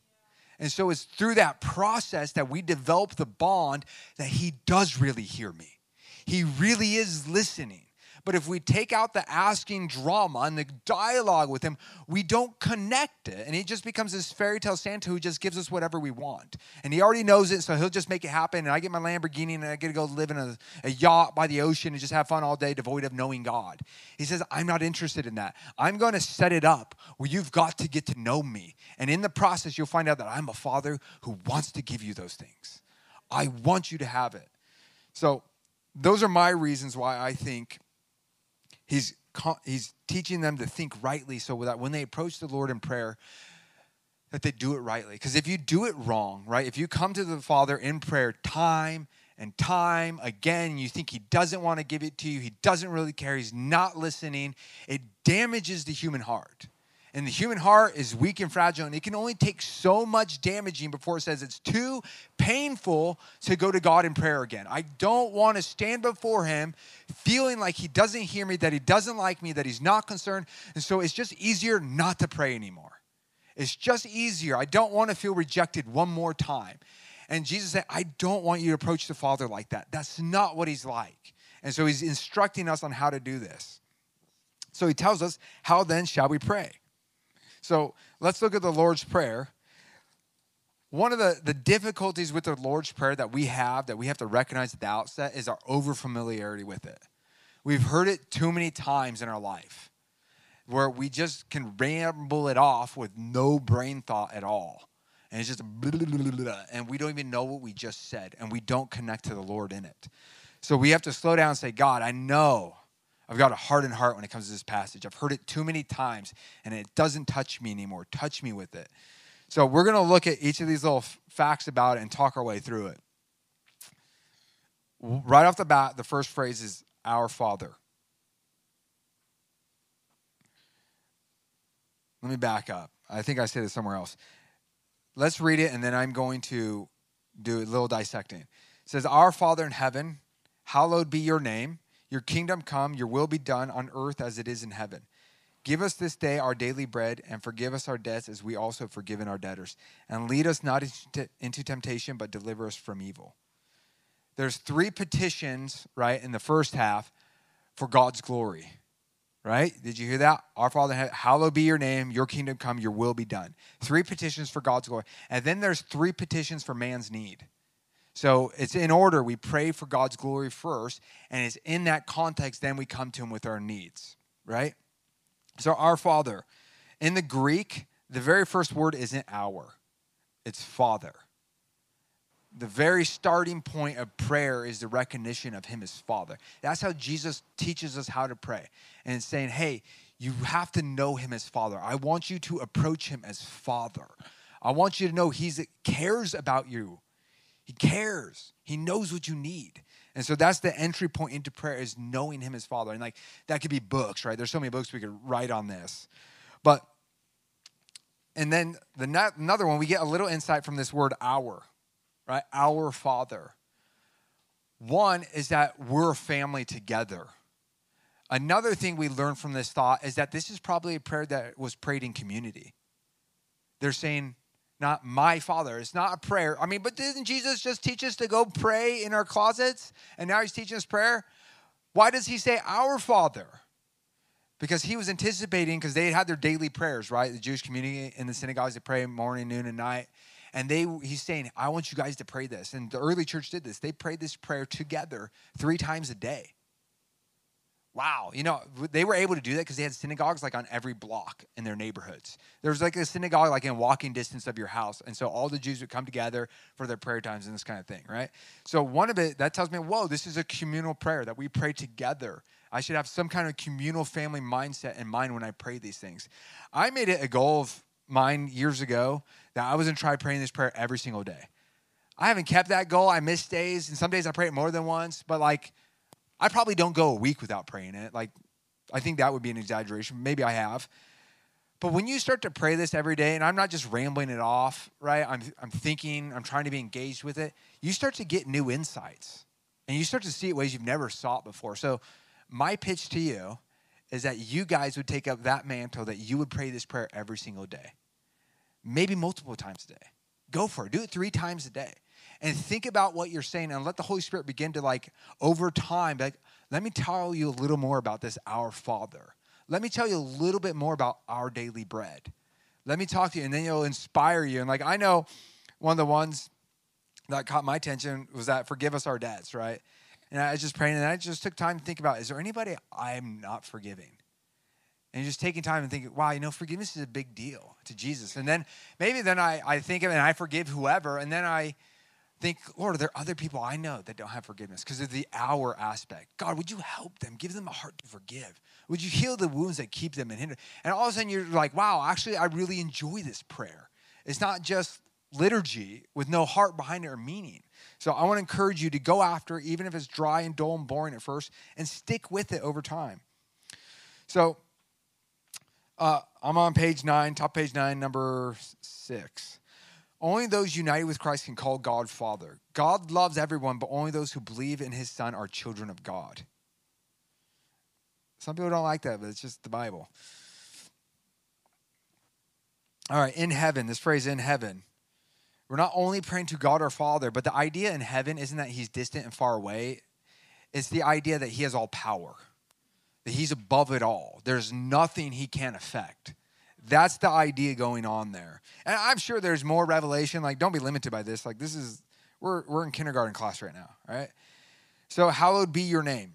And so it's through that process that we develop the bond that He does really hear me. He really is listening. But if we take out the asking drama and the dialogue with him, we don't connect it. And he just becomes this fairy tale Santa who just gives us whatever we want. And he already knows it, so he'll just make it happen. And I get my Lamborghini and I get to go live in a, a yacht by the ocean and just have fun all day, devoid of knowing God. He says, I'm not interested in that. I'm going to set it up where you've got to get to know me. And in the process, you'll find out that I'm a father who wants to give you those things. I want you to have it. So, those are my reasons why I think He's, he's teaching them to think rightly so that when they approach the Lord in prayer, that they do it rightly. Because if you do it wrong, right, if you come to the Father in prayer time and time again. You think he doesn't want to give it to you, he doesn't really care, he's not listening. It damages the human heart. And the human heart is weak and fragile, and it can only take so much damaging before it says it's too painful to go to God in prayer again. I don't want to stand before Him feeling like He doesn't hear me, that He doesn't like me, that He's not concerned. And so it's just easier not to pray anymore. It's just easier. I don't want to feel rejected one more time. And Jesus said, I don't want you to approach the Father like that. That's not what He's like. And so He's instructing us on how to do this. So He tells us, How then shall we pray? So let's look at the Lord's Prayer. One of the, the difficulties with the Lord's Prayer that we have, that we have to recognize at the outset, is our overfamiliarity with it. We've heard it too many times in our life where we just can ramble it off with no brain thought at all. And it's just blah, blah, blah, and we don't even know what we just said, and we don't connect to the Lord in it. So we have to slow down and say, God, I know I've got a hardened heart when it comes to this passage. I've heard it too many times and it doesn't touch me anymore. Touch me with it. So we're going to look at each of these little f- facts about it and talk our way through it. Right off the bat, the first phrase is Our Father. Let me back up. I think I said it somewhere else. Let's read it and then I'm going to do a little dissecting. It says, Our Father in heaven, hallowed be your name. Your kingdom come, your will be done on earth as it is in heaven. Give us this day our daily bread, and forgive us our debts as we also have forgiven our debtors. And lead us not into temptation, but deliver us from evil. There's three petitions, right, in the first half for God's glory, right? Did you hear that? Our Father, hallowed be your name, your kingdom come, your will be done. Three petitions for God's glory. And then there's three petitions for man's need. So it's in order. We pray for God's glory first, and it's in that context then we come to Him with our needs, right? So, our Father. In the Greek, the very first word isn't our, it's Father. The very starting point of prayer is the recognition of Him as Father. That's how Jesus teaches us how to pray. And saying, hey, you have to know Him as Father. I want you to approach Him as Father. I want you to know He cares about you. He cares. He knows what you need. And so that's the entry point into prayer is knowing him as Father. And like that could be books, right? There's so many books we could write on this. But and then the another one we get a little insight from this word our, right? Our Father. One is that we're a family together. Another thing we learn from this thought is that this is probably a prayer that was prayed in community. They're saying, not my father. It's not a prayer. I mean, but didn't Jesus just teach us to go pray in our closets? And now he's teaching us prayer? Why does he say our father? Because he was anticipating, because they had their daily prayers, right? The Jewish community in the synagogues, they pray morning, noon, and night. And they he's saying, I want you guys to pray this. And the early church did this. They prayed this prayer together three times a day. Wow, you know, they were able to do that because they had synagogues like on every block in their neighborhoods. There was like a synagogue like in walking distance of your house. And so all the Jews would come together for their prayer times and this kind of thing, right? So one of it, that tells me, whoa, this is a communal prayer that we pray together. I should have some kind of communal family mindset in mind when I pray these things. I made it a goal of mine years ago that I was going to try praying this prayer every single day. I haven't kept that goal. I miss days, and some days I pray it more than once, but like, I probably don't go a week without praying it. Like, I think that would be an exaggeration. Maybe I have. But when you start to pray this every day, and I'm not just rambling it off, right? I'm, I'm thinking, I'm trying to be engaged with it, you start to get new insights. And you start to see it ways you've never saw it before. So, my pitch to you is that you guys would take up that mantle that you would pray this prayer every single day, maybe multiple times a day. Go for it. Do it three times a day and think about what you're saying and let the Holy Spirit begin to like over time, like, let me tell you a little more about this, our Father. Let me tell you a little bit more about our daily bread. Let me talk to you, and then it'll inspire you. And like I know one of the ones that caught my attention was that forgive us our debts, right? And I was just praying, and I just took time to think about is there anybody I'm not forgiving? And just taking time and thinking, wow, you know, forgiveness is a big deal to Jesus. And then maybe then I, I think of it and I forgive whoever, and then I think, Lord, are there other people I know that don't have forgiveness because of the our aspect? God, would you help them? Give them a heart to forgive. Would you heal the wounds that keep them in hinder? And all of a sudden you're like, wow, actually, I really enjoy this prayer. It's not just liturgy with no heart behind it or meaning. So I want to encourage you to go after, even if it's dry and dull and boring at first, and stick with it over time. So uh, I'm on page nine, top page nine, number six. Only those united with Christ can call God Father. God loves everyone, but only those who believe in his Son are children of God. Some people don't like that, but it's just the Bible. All right, in heaven, this phrase in heaven. We're not only praying to God our Father, but the idea in heaven isn't that he's distant and far away. It's the idea that he has all power, that he's above it all. There's nothing he can't affect. That's the idea going on there. And I'm sure there's more revelation. Like, don't be limited by this. Like, this is, we're, we're in kindergarten class right now, right? So, hallowed be your name.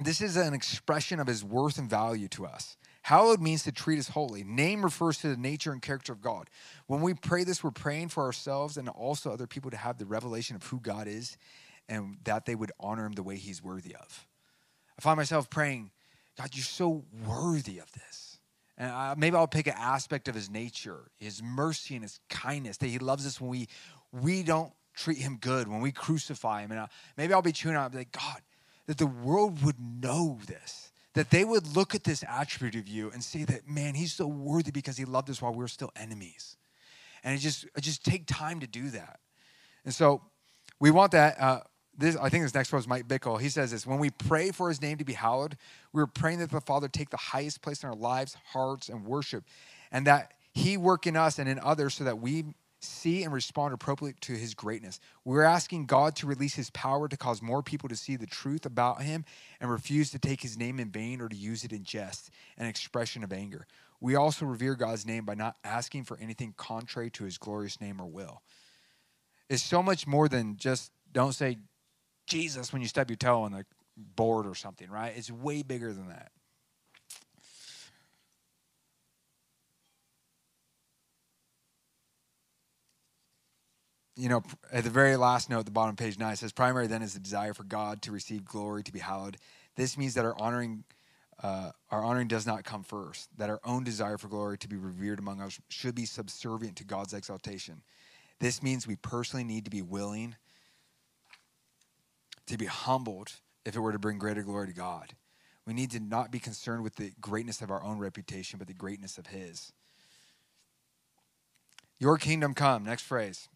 This is an expression of his worth and value to us. Hallowed means to treat us holy. Name refers to the nature and character of God. When we pray this, we're praying for ourselves and also other people to have the revelation of who God is and that they would honor him the way he's worthy of. I find myself praying, God, you're so worthy of this. And I, maybe I'll pick an aspect of his nature, his mercy and his kindness, that he loves us when we, we don't treat him good, when we crucify him. And I, maybe I'll be chewing out and be like, God, that the world would know this that they would look at this attribute of you and say that man he's so worthy because he loved us while we were still enemies and it just it just take time to do that and so we want that uh, this i think this next one is mike bickle he says this when we pray for his name to be hallowed we're praying that the father take the highest place in our lives hearts and worship and that he work in us and in others so that we see and respond appropriately to his greatness. We're asking God to release his power to cause more people to see the truth about him and refuse to take his name in vain or to use it in jest, an expression of anger. We also revere God's name by not asking for anything contrary to his glorious name or will. It's so much more than just don't say Jesus when you stub your toe on the board or something, right? It's way bigger than that. you know, at the very last note, the bottom page nine says, "Primary then is the desire for God to receive glory, to be hallowed." This means that our honoring, uh, our honoring does not come first. That our own desire for glory to be revered among us should be subservient to God's exaltation. This means we personally need to be willing to be humbled if it were to bring greater glory to God. We need to not be concerned with the greatness of our own reputation, but the greatness of His. Your kingdom come. Next phrase.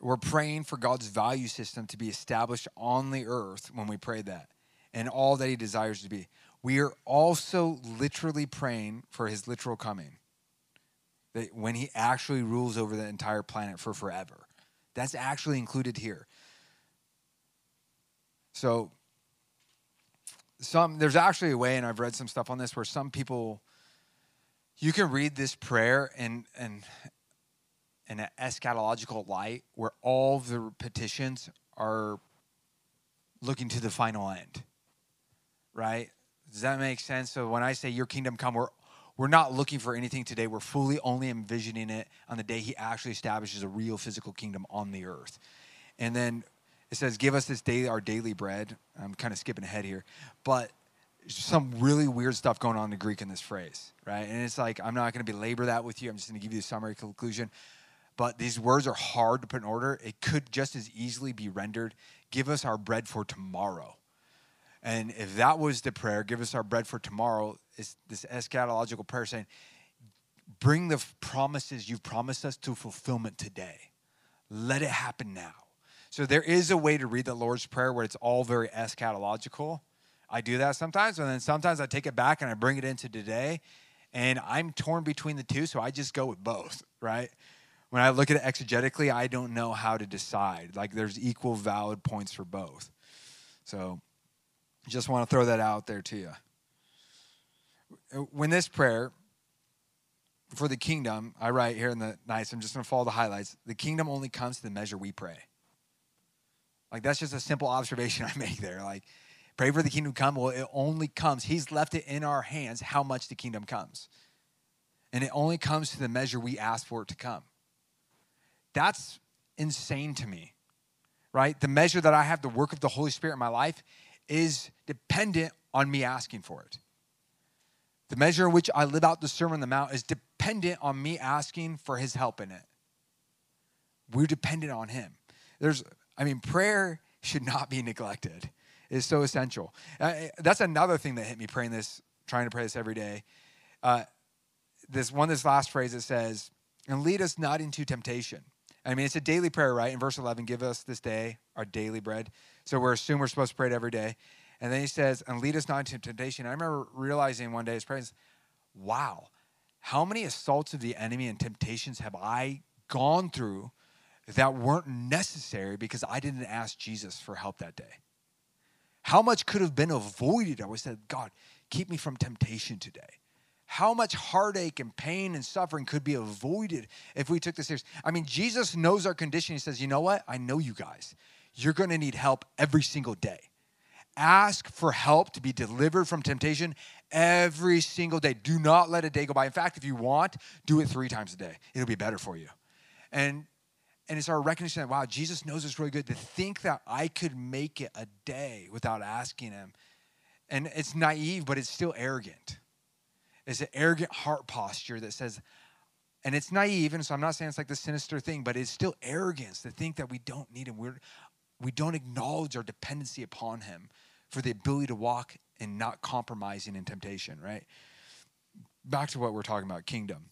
We're praying for God's value system to be established on the earth when we pray that and all that He desires to be. We are also literally praying for His literal coming, that when He actually rules over the entire planet for forever. That's actually included here. So, some there's actually a way, and I've read some stuff on this where some people you can read this prayer and and in an eschatological light where all the petitions are looking to the final end. Right? Does that make sense? So when I say your kingdom come, we're we're not looking for anything today. We're fully only envisioning it on the day he actually establishes a real physical kingdom on the earth. And then it says, Give us this day our daily bread. I'm kind of skipping ahead here. But some really weird stuff going on in the Greek in this phrase, right? And it's like, I'm not going to belabor that with you. I'm just going to give you the summary conclusion but these words are hard to put in order. It could just as easily be rendered, Give us our bread for tomorrow. And if that was the prayer, give us our bread for tomorrow, is this eschatological prayer saying, bring the promises you've promised us to fulfillment today. Let it happen now. So there is a way to read the Lord's Prayer where it's all very eschatological. I do that sometimes, and then sometimes I take it back and I bring it into today. And I'm torn between the two, so I just go with both, right? when I look at it exegetically, I don't know how to decide. Like there's equal valid points for both. So just want to throw that out there to you. When this prayer for the kingdom, I write here in the nice, I'm just going to follow the highlights. The kingdom only comes to the measure we pray. Like that's just a simple observation I make there. Like, pray for the kingdom to come. Well, it only comes. He's left it in our hands how much the kingdom comes. And it only comes to the measure we ask for it to come. That's insane to me, right? The measure that I have the work of the Holy Spirit in my life is dependent on me asking for it. The measure in which I live out the Sermon on the Mount is dependent on me asking for his help in it. We're dependent on him. There's, I mean, prayer should not be neglected. It's so essential. Uh, that's another thing that hit me praying this, trying to pray this every day. Uh, this one, this last phrase that says, and lead us not into temptation. I mean, it's a daily prayer, right? In verse 11, give us this day our daily bread. So we're assuming we're supposed to pray it every day. And then he says, and lead us not into temptation. I remember realizing one day, his praying, wow, how many assaults of the enemy and temptations have I gone through that weren't necessary because I didn't ask Jesus for help that day? How much could have been avoided? I always said, God, keep me from temptation today how much heartache and pain and suffering could be avoided if we took this serious. I mean, Jesus knows our condition. He says, You know what? I know you guys. You're going to need help every single day. Ask for help to be delivered from temptation every single day. Do not let a day go by. In fact, if you want, do it three times a day. It'll be better for you. And and it's our recognition that wow, Jesus knows it's really good to think that I could make it a day without asking him. And it's naive, but it's still arrogant It's an arrogant heart posture that says, and it's naive, and so I'm not saying it's like the sinister thing, but it's still arrogance to think that we don't need him. We're, we don't acknowledge our dependency upon him for the ability to walk and not compromising in temptation, right? Back to what we're talking about kingdom.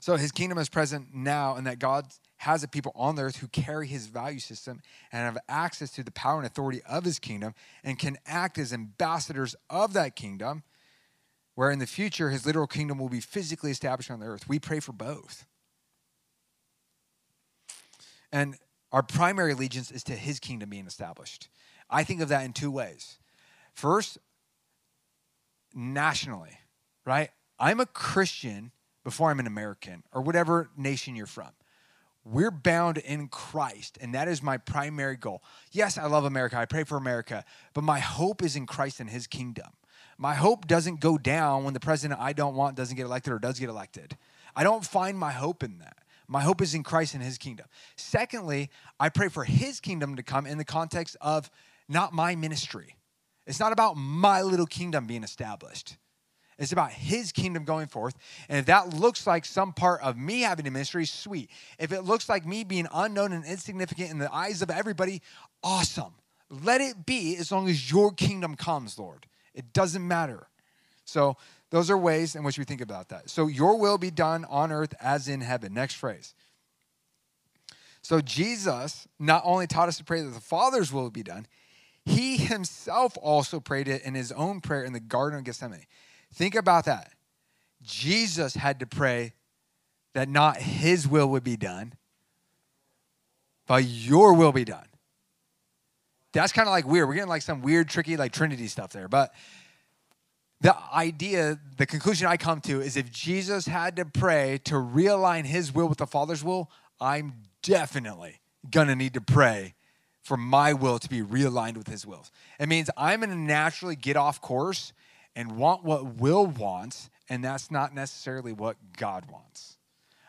So his kingdom is present now, and that God has a people on the earth who carry his value system and have access to the power and authority of his kingdom and can act as ambassadors of that kingdom where in the future his literal kingdom will be physically established on the earth. We pray for both. And our primary allegiance is to his kingdom being established. I think of that in two ways. First, nationally, right? I'm a Christian before I'm an American or whatever nation you're from. We're bound in Christ, and that is my primary goal. Yes, I love America. I pray for America, but my hope is in Christ and his kingdom. My hope doesn't go down when the president I don't want doesn't get elected or does get elected. I don't find my hope in that. My hope is in Christ and his kingdom. Secondly, I pray for his kingdom to come in the context of not my ministry. It's not about my little kingdom being established. It's about his kingdom going forth. And if that looks like some part of me having a ministry, sweet. If it looks like me being unknown and insignificant in the eyes of everybody, awesome. Let it be as long as your kingdom comes, Lord. It doesn't matter. So, those are ways in which we think about that. So, your will be done on earth as in heaven. Next phrase. So, Jesus not only taught us to pray that the Father's will be done, he himself also prayed it in his own prayer in the Garden of Gethsemane. Think about that. Jesus had to pray that not his will would be done, but your will be done. That's kind of like weird. We're getting like some weird, tricky, like Trinity stuff there. But the idea, the conclusion I come to is if Jesus had to pray to realign his will with the Father's will, I'm definitely gonna need to pray for my will to be realigned with his will. It means I'm gonna naturally get off course and want what will wants, and that's not necessarily what God wants.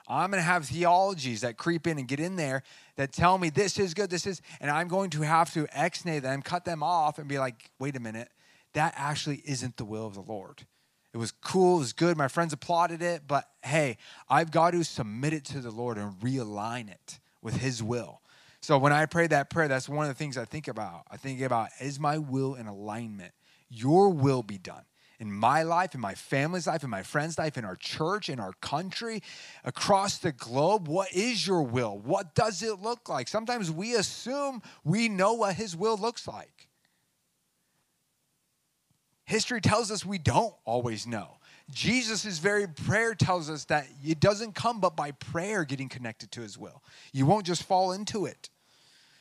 I'm going to have theologies that creep in and get in there that tell me this is good, this is, and I'm going to have to exnate them, cut them off, and be like, wait a minute, that actually isn't the will of the Lord. It was cool, it was good, my friends applauded it, but hey, I've got to submit it to the Lord and realign it with His will. So when I pray that prayer, that's one of the things I think about. I think about is my will in alignment? Your will be done in my life, in my family's life, in my friend's life, in our church, in our country, across the globe? What is your will? What does it look like? Sometimes we assume we know what His will looks like. History tells us we don't always know. Jesus' very prayer tells us that it doesn't come but by prayer getting connected to his will. You won't just fall into it.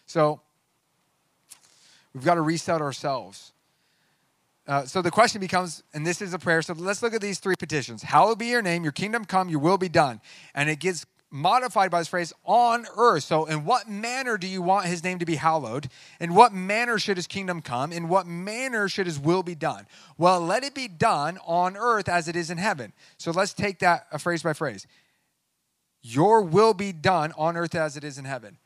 So we've got to reset ourselves. Uh, so the question becomes, and this is a prayer. So let's look at these three petitions. Hallowed be your name, your kingdom come, your will be done. And it gets modified by this phrase on earth. So, in what manner do you want his name to be hallowed? In what manner should his kingdom come? In what manner should his will be done? Well, let it be done on earth as it is in heaven. So, let's take that a phrase by phrase. Your will be done on earth as it is in heaven.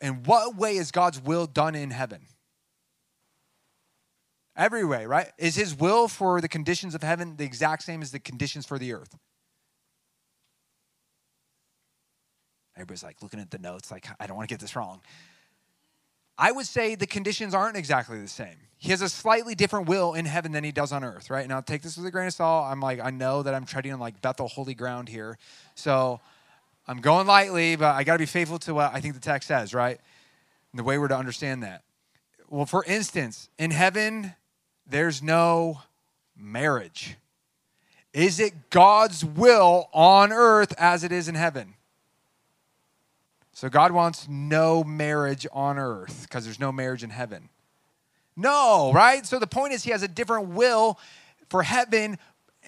In what way is God's will done in heaven? Every way, right? Is his will for the conditions of heaven the exact same as the conditions for the earth? Everybody's like looking at the notes, like, I don't want to get this wrong. I would say the conditions aren't exactly the same. He has a slightly different will in heaven than he does on earth, right? Now, take this with a grain of salt. I'm like, I know that I'm treading on like Bethel holy ground here. So I'm going lightly, but I got to be faithful to what I think the text says, right? And the way we're to understand that. Well, for instance, in heaven, there's no marriage. Is it God's will on earth as it is in heaven? So God wants no marriage on earth because there's no marriage in heaven. No, right? So the point is he has a different will for heaven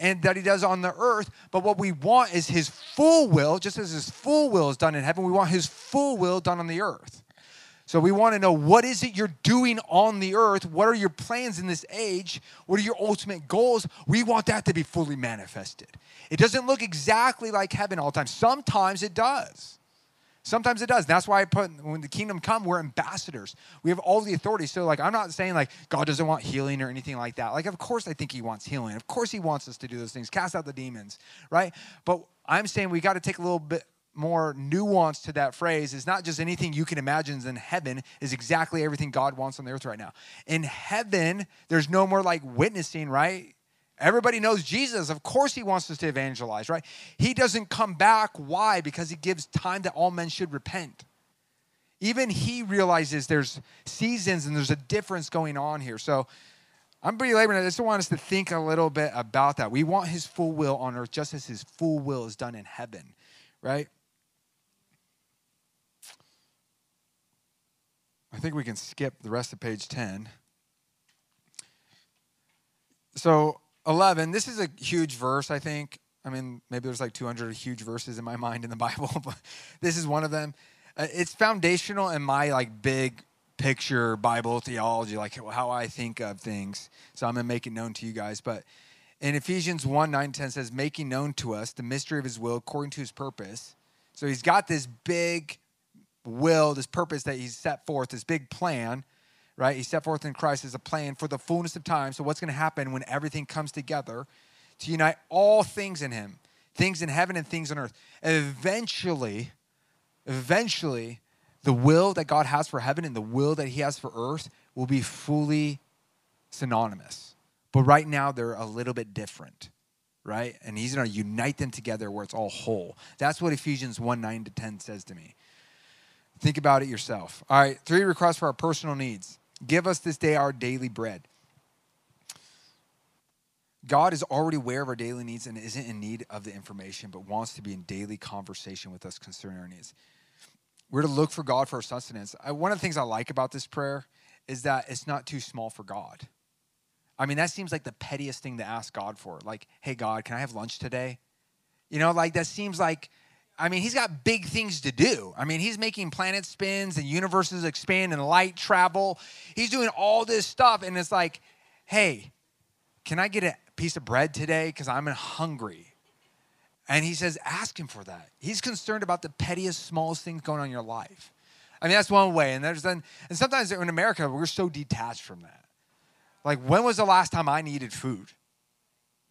and that he does on the earth, but what we want is his full will, just as his full will is done in heaven, we want his full will done on the earth. So we want to know what is it you're doing on the earth? What are your plans in this age? What are your ultimate goals? We want that to be fully manifested. It doesn't look exactly like heaven all the time. Sometimes it does. Sometimes it does. That's why I put when the kingdom come, we're ambassadors. We have all the authority. So like I'm not saying like God doesn't want healing or anything like that. Like of course I think he wants healing. Of course he wants us to do those things, cast out the demons, right? But I'm saying we got to take a little bit more nuance to that phrase. is not just anything you can imagine in heaven is exactly everything God wants on the earth right now. In heaven, there's no more like witnessing, right? Everybody knows Jesus. Of course, he wants us to evangelize, right? He doesn't come back. Why? Because he gives time that all men should repent. Even he realizes there's seasons and there's a difference going on here. So I'm pretty laboring. I just want us to think a little bit about that. We want his full will on earth just as his full will is done in heaven, right? I think we can skip the rest of page 10. So 11, this is a huge verse, I think. I mean, maybe there's like 200 huge verses in my mind in the Bible, but this is one of them. Uh, it's foundational in my like big picture Bible theology, like how I think of things. So I'm going to make it known to you guys. But in Ephesians 1 9 10 says, making known to us the mystery of his will according to his purpose. So he's got this big will, this purpose that he's set forth, this big plan right? He set forth in Christ as a plan for the fullness of time. So, what's going to happen when everything comes together to unite all things in Him, things in heaven and things on earth? Eventually, eventually, the will that God has for heaven and the will that He has for earth will be fully synonymous. But right now, they're a little bit different, right? And He's going to unite them together where it's all whole. That's what Ephesians 1 9 to 10 says to me. Think about it yourself. All right, three requests for our personal needs. Give us this day our daily bread. God is already aware of our daily needs and isn't in need of the information, but wants to be in daily conversation with us concerning our needs. We're to look for God for our sustenance. I, one of the things I like about this prayer is that it's not too small for God. I mean, that seems like the pettiest thing to ask God for. Like, hey, God, can I have lunch today? You know, like that seems like I mean, he's got big things to do. I mean, he's making planet spins and universes expand and light travel. He's doing all this stuff. And it's like, hey, can I get a piece of bread today? Because I'm hungry. And he says, ask him for that. He's concerned about the pettiest, smallest things going on in your life. I mean, that's one way. And there's then, and sometimes in America, we're so detached from that. Like, when was the last time I needed food?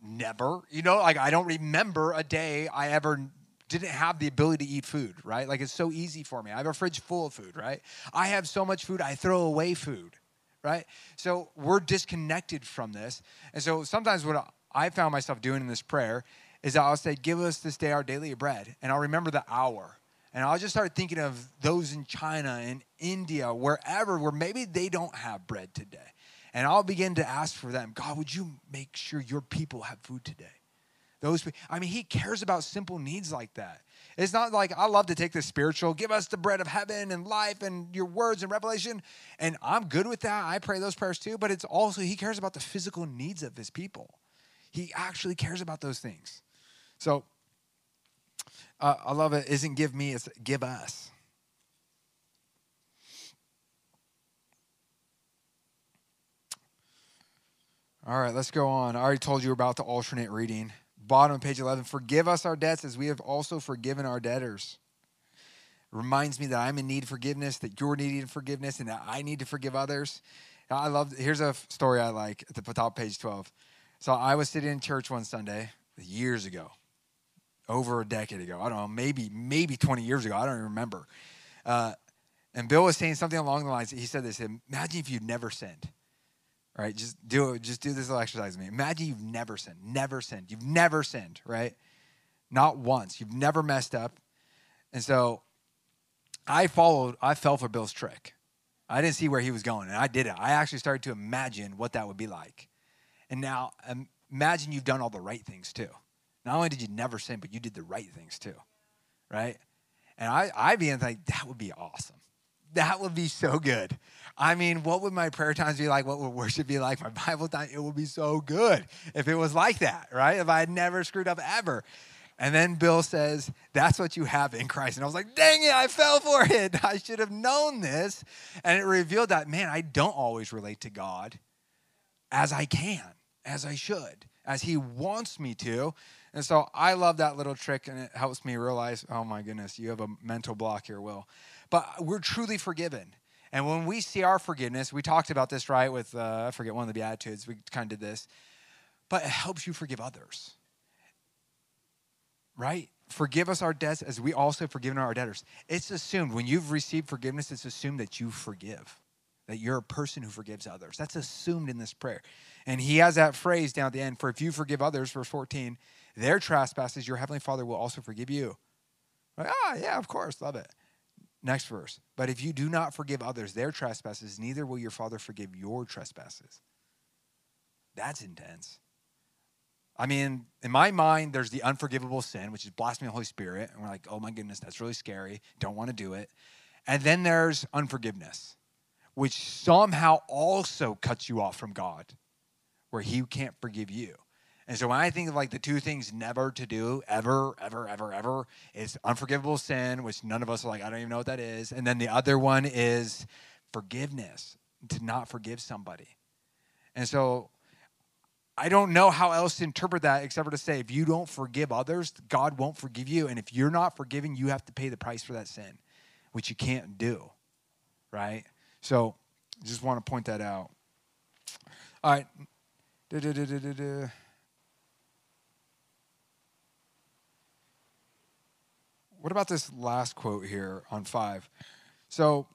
Never. You know, like I don't remember a day I ever didn't have the ability to eat food, right? Like it's so easy for me. I have a fridge full of food, right? I have so much food, I throw away food, right? So we're disconnected from this. And so sometimes what I found myself doing in this prayer is I'll say, Give us this day our daily bread. And I'll remember the our. And I'll just start thinking of those in China and India, wherever, where maybe they don't have bread today. And I'll begin to ask for them, God, would you make sure your people have food today? Those, I mean, he cares about simple needs like that. It's not like I love to take the spiritual, give us the bread of heaven and life and your words and revelation. And I'm good with that. I pray those prayers too. But it's also, he cares about the physical needs of his people. He actually cares about those things. So uh, I love it. Isn't give me, it's give us. All right, let's go on. I already told you about the alternate reading bottom of page 11 forgive us our debts as we have also forgiven our debtors reminds me that i'm in need of forgiveness that you're needing forgiveness and that i need to forgive others i love here's a story i like at the top page 12 so i was sitting in church one sunday years ago over a decade ago. I don't know, maybe maybe 20 years ago. I don't even remember. Uh, and Bill was saying something along the lines. He said this: Imagine if you'd never sinned. Right? Just do it. Just do this little exercise with me. Imagine you've never sinned. Never sinned. You've never sinned. Right? Not once. You've never messed up. And so, I followed. I fell for Bill's trick. I didn't see where he was going, and I did it. I actually started to imagine what that would be like. And now, imagine you've done all the right things too. Not only did you never sin, but you did the right things too, right? And I, I began like, that would be awesome. That would be so good. I mean, what would my prayer times be like? What would worship be like? My Bible time, it would be so good if it was like that, right? If I had never screwed up ever. And then Bill says, That's what you have in Christ. And I was like, Dang it, I fell for it. I should have known this. And it revealed that, man, I don't always relate to God as I can, as I should, as He wants me to. And so I love that little trick, and it helps me realize, oh my goodness, you have a mental block here, Will. But we're truly forgiven. And when we see our forgiveness, we talked about this, right, with, uh, I forget one of the Beatitudes, we kind of did this, but it helps you forgive others, right? Forgive us our debts as we also forgiven our debtors. It's assumed when you've received forgiveness, it's assumed that you forgive, that you're a person who forgives others. That's assumed in this prayer. And he has that phrase down at the end for if you forgive others, verse 14, their trespasses, your heavenly Father will also forgive you. Like, ah, yeah, of course, love it. Next verse. But if you do not forgive others their trespasses, neither will your Father forgive your trespasses. That's intense. I mean, in my mind, there's the unforgivable sin, which is blasphemy of the Holy Spirit. And we're like, oh my goodness, that's really scary. Don't want to do it. And then there's unforgiveness, which somehow also cuts you off from God, where He can't forgive you. And so when I think of like the two things never to do, ever, ever, ever, ever, is unforgivable sin, which none of us are like, I don't even know what that is. And then the other one is forgiveness, to not forgive somebody. And so I don't know how else to interpret that except for to say if you don't forgive others, God won't forgive you. And if you're not forgiving, you have to pay the price for that sin, which you can't do. Right? So just want to point that out. All right. What about this last quote here on five? So,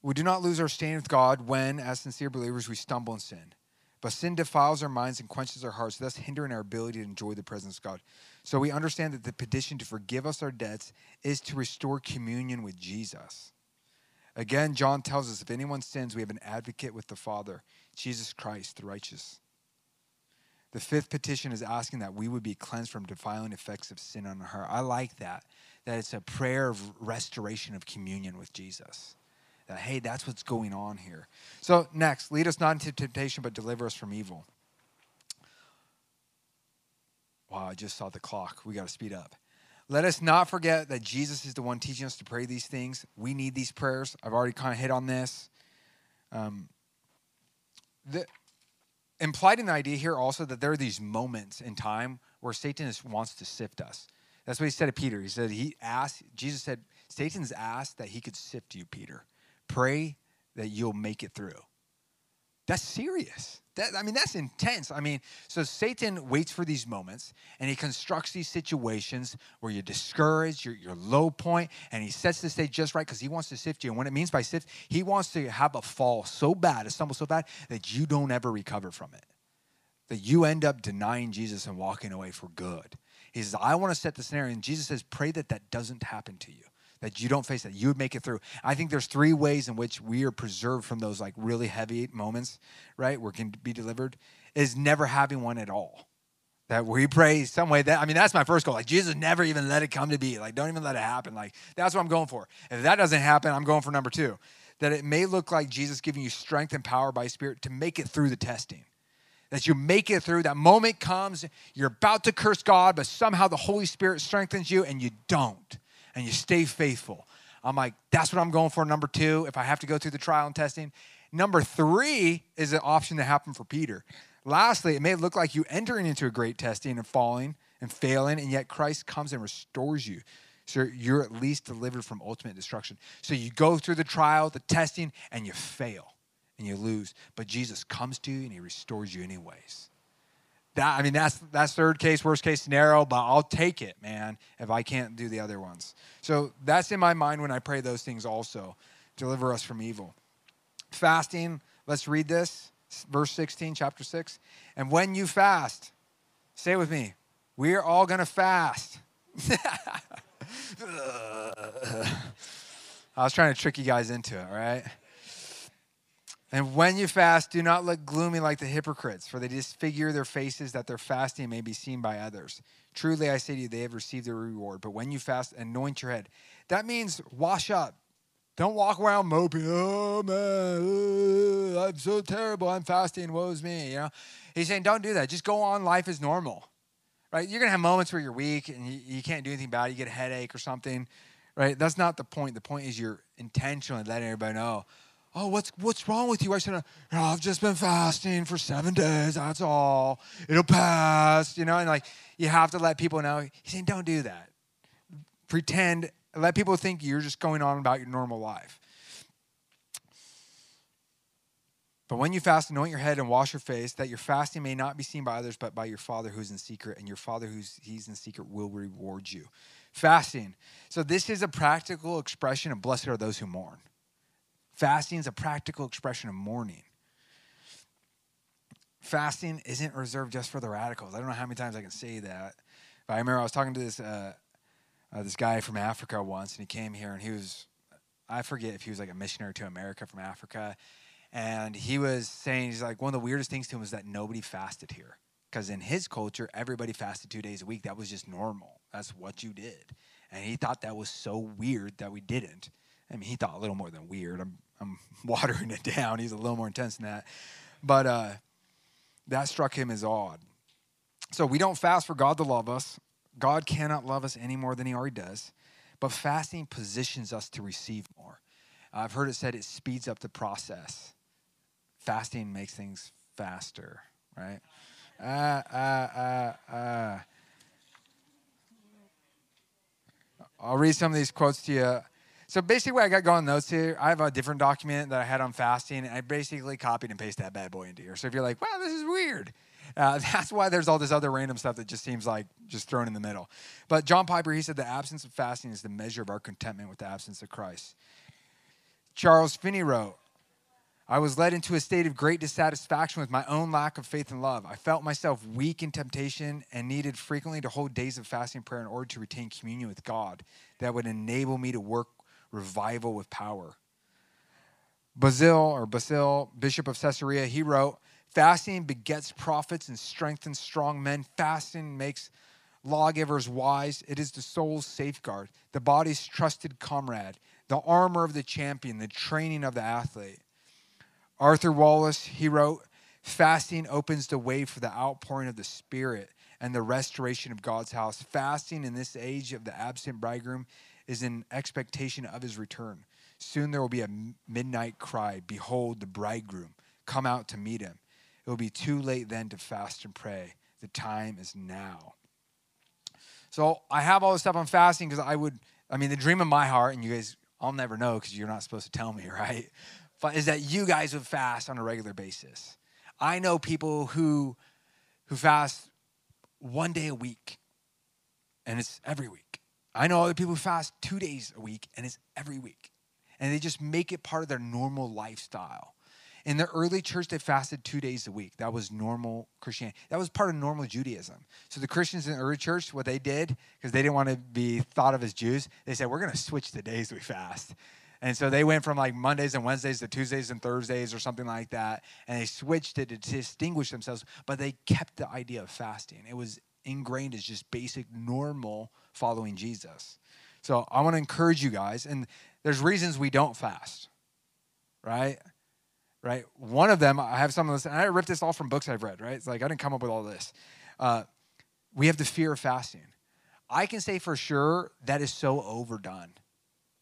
we do not lose our stand with God when, as sincere believers, we stumble in sin. But sin defiles our minds and quenches our hearts, thus hindering our ability to enjoy the presence of God. So we understand that the petition to forgive us our debts is to restore communion with Jesus. Again, John tells us if anyone sins, we have an advocate with the Father, Jesus Christ, the righteous. The fifth petition is asking that we would be cleansed from defiling effects of sin on her. I like that, that it's a prayer of restoration of communion with Jesus. That, hey, that's what's going on here. So, next, lead us not into temptation, but deliver us from evil. Wow, I just saw the clock. We got to speed up. Let us not forget that Jesus is the one teaching us to pray these things. We need these prayers. I've already kind of hit on this. Um, the, implied in the idea here also that there are these moments in time where Satan is, wants to sift us. That's what he said to Peter. He said, He asked, Jesus said, Satan's asked that he could sift you, Peter. Pray that you'll make it through. That's serious. That, I mean, that's intense. I mean, so Satan waits for these moments and he constructs these situations where you're discouraged, you're, you're low point, and he sets the stage just right because he wants to sift you. And what it means by sift, he wants to have a fall so bad, a stumble so bad, that you don't ever recover from it. That you end up denying Jesus and walking away for good. He says, I want to set the scenario. And Jesus says, pray that that doesn't happen to you that you don't face that. You would make it through. I think there's three ways in which we are preserved from those like really heavy moments, right? Where can be delivered is never having one at all. That we pray some way that I mean that's my first goal. Like Jesus never even let it come to be. Like don't even let it happen. Like that's what I'm going for. If that doesn't happen, I'm going for number two. That it may look like Jesus giving you strength and power by Spirit to make it through the testing that you make it through. That moment comes, you're about to curse God, but somehow the Holy Spirit strengthens you and you don't and you stay faithful. I'm like, that's what I'm going for. Number two, if I have to go through the trial and testing. Number three is an option that happened for Peter. Lastly, it may look like you entering into a great testing and falling and failing, and yet Christ comes and restores you. So you're at least delivered from ultimate destruction. So you go through the trial, the testing, and you fail and you lose. But Jesus comes to you and he restores you anyways. That I mean that's that's third case, worst case scenario, but I'll take it, man, if I can't do the other ones. So that's in my mind when I pray those things also. Deliver us from evil. Fasting, let's read this. Verse 16, chapter 6. And when you fast, say it with me, we're all gonna fast. I was trying to trick you guys into it, all right? And when you fast, do not look gloomy like the hypocrites, for they disfigure their faces that their fasting may be seen by others. Truly, I say to you, they have received their reward. But when you fast, anoint your head. That means wash up. Don't walk around moping. Oh man, uh, I'm so terrible. I'm fasting. Woe's me. You know, he's saying, don't do that. Just go on. Life is normal, right? You're gonna have moments where you're weak and you, you can't do anything about it. You get a headache or something, right? That's not the point. The point is you're intentionally letting everybody know oh, what's what's wrong with you? I said, oh, I've just been fasting for seven days. That's all. It'll pass, you know. And like, you have to let people know. He's saying, don't do that. Pretend. Let people think you're just going on about your normal life. But when you fast, anoint your head and wash your face, that your fasting may not be seen by others, but by your Father who's in secret, and your Father who's he's in secret will reward you. Fasting. So this is a practical expression of blessed are those who mourn. Fasting is a practical expression of mourning. Fasting isn't reserved just for the radicals. I don't know how many times I can say that. But I remember I was talking to this uh, uh, this guy from Africa once, and he came here, and he was I forget if he was like a missionary to America from Africa, and he was saying he's like one of the weirdest things to him was that nobody fasted here because in his culture everybody fasted two days a week. That was just normal. That's what you did, and he thought that was so weird that we didn't. I mean, he thought a little more than weird. I'm, I'm watering it down. He's a little more intense than that. But uh, that struck him as odd. So we don't fast for God to love us. God cannot love us any more than he already does. But fasting positions us to receive more. I've heard it said it speeds up the process. Fasting makes things faster, right? Ah, ah, ah, ah. I'll read some of these quotes to you. So basically, what I got going notes here, I have a different document that I had on fasting, and I basically copied and pasted that bad boy into here. So if you're like, wow, this is weird, uh, that's why there's all this other random stuff that just seems like just thrown in the middle. But John Piper, he said the absence of fasting is the measure of our contentment with the absence of Christ. Charles Finney wrote, I was led into a state of great dissatisfaction with my own lack of faith and love. I felt myself weak in temptation and needed frequently to hold days of fasting prayer in order to retain communion with God that would enable me to work revival with power. Basil or Basil, Bishop of Caesarea, he wrote, Fasting begets prophets and strengthens strong men. Fasting makes lawgivers wise. It is the soul's safeguard, the body's trusted comrade, the armor of the champion, the training of the athlete. Arthur Wallis, he wrote, Fasting opens the way for the outpouring of the Spirit and the restoration of God's house. Fasting in this age of the absent bridegroom is in expectation of his return. Soon there will be a midnight cry Behold, the bridegroom, come out to meet him. It will be too late then to fast and pray. The time is now. So I have all this stuff on fasting because I would, I mean, the dream of my heart, and you guys, I'll never know because you're not supposed to tell me, right? But is that you guys would fast on a regular basis. I know people who who fast one day a week, and it's every week. I know other people who fast two days a week and it's every week. And they just make it part of their normal lifestyle. In the early church, they fasted two days a week. That was normal Christianity. That was part of normal Judaism. So the Christians in the early church, what they did, because they didn't want to be thought of as Jews, they said, we're going to switch the days we fast. And so they went from like Mondays and Wednesdays to Tuesdays and Thursdays or something like that. And they switched it to distinguish themselves, but they kept the idea of fasting. It was ingrained as just basic, normal following Jesus. So I want to encourage you guys, and there's reasons we don't fast, right? Right? One of them, I have some of this, and I ripped this all from books I've read, right? It's like I didn't come up with all this. Uh, we have the fear of fasting. I can say for sure that is so overdone.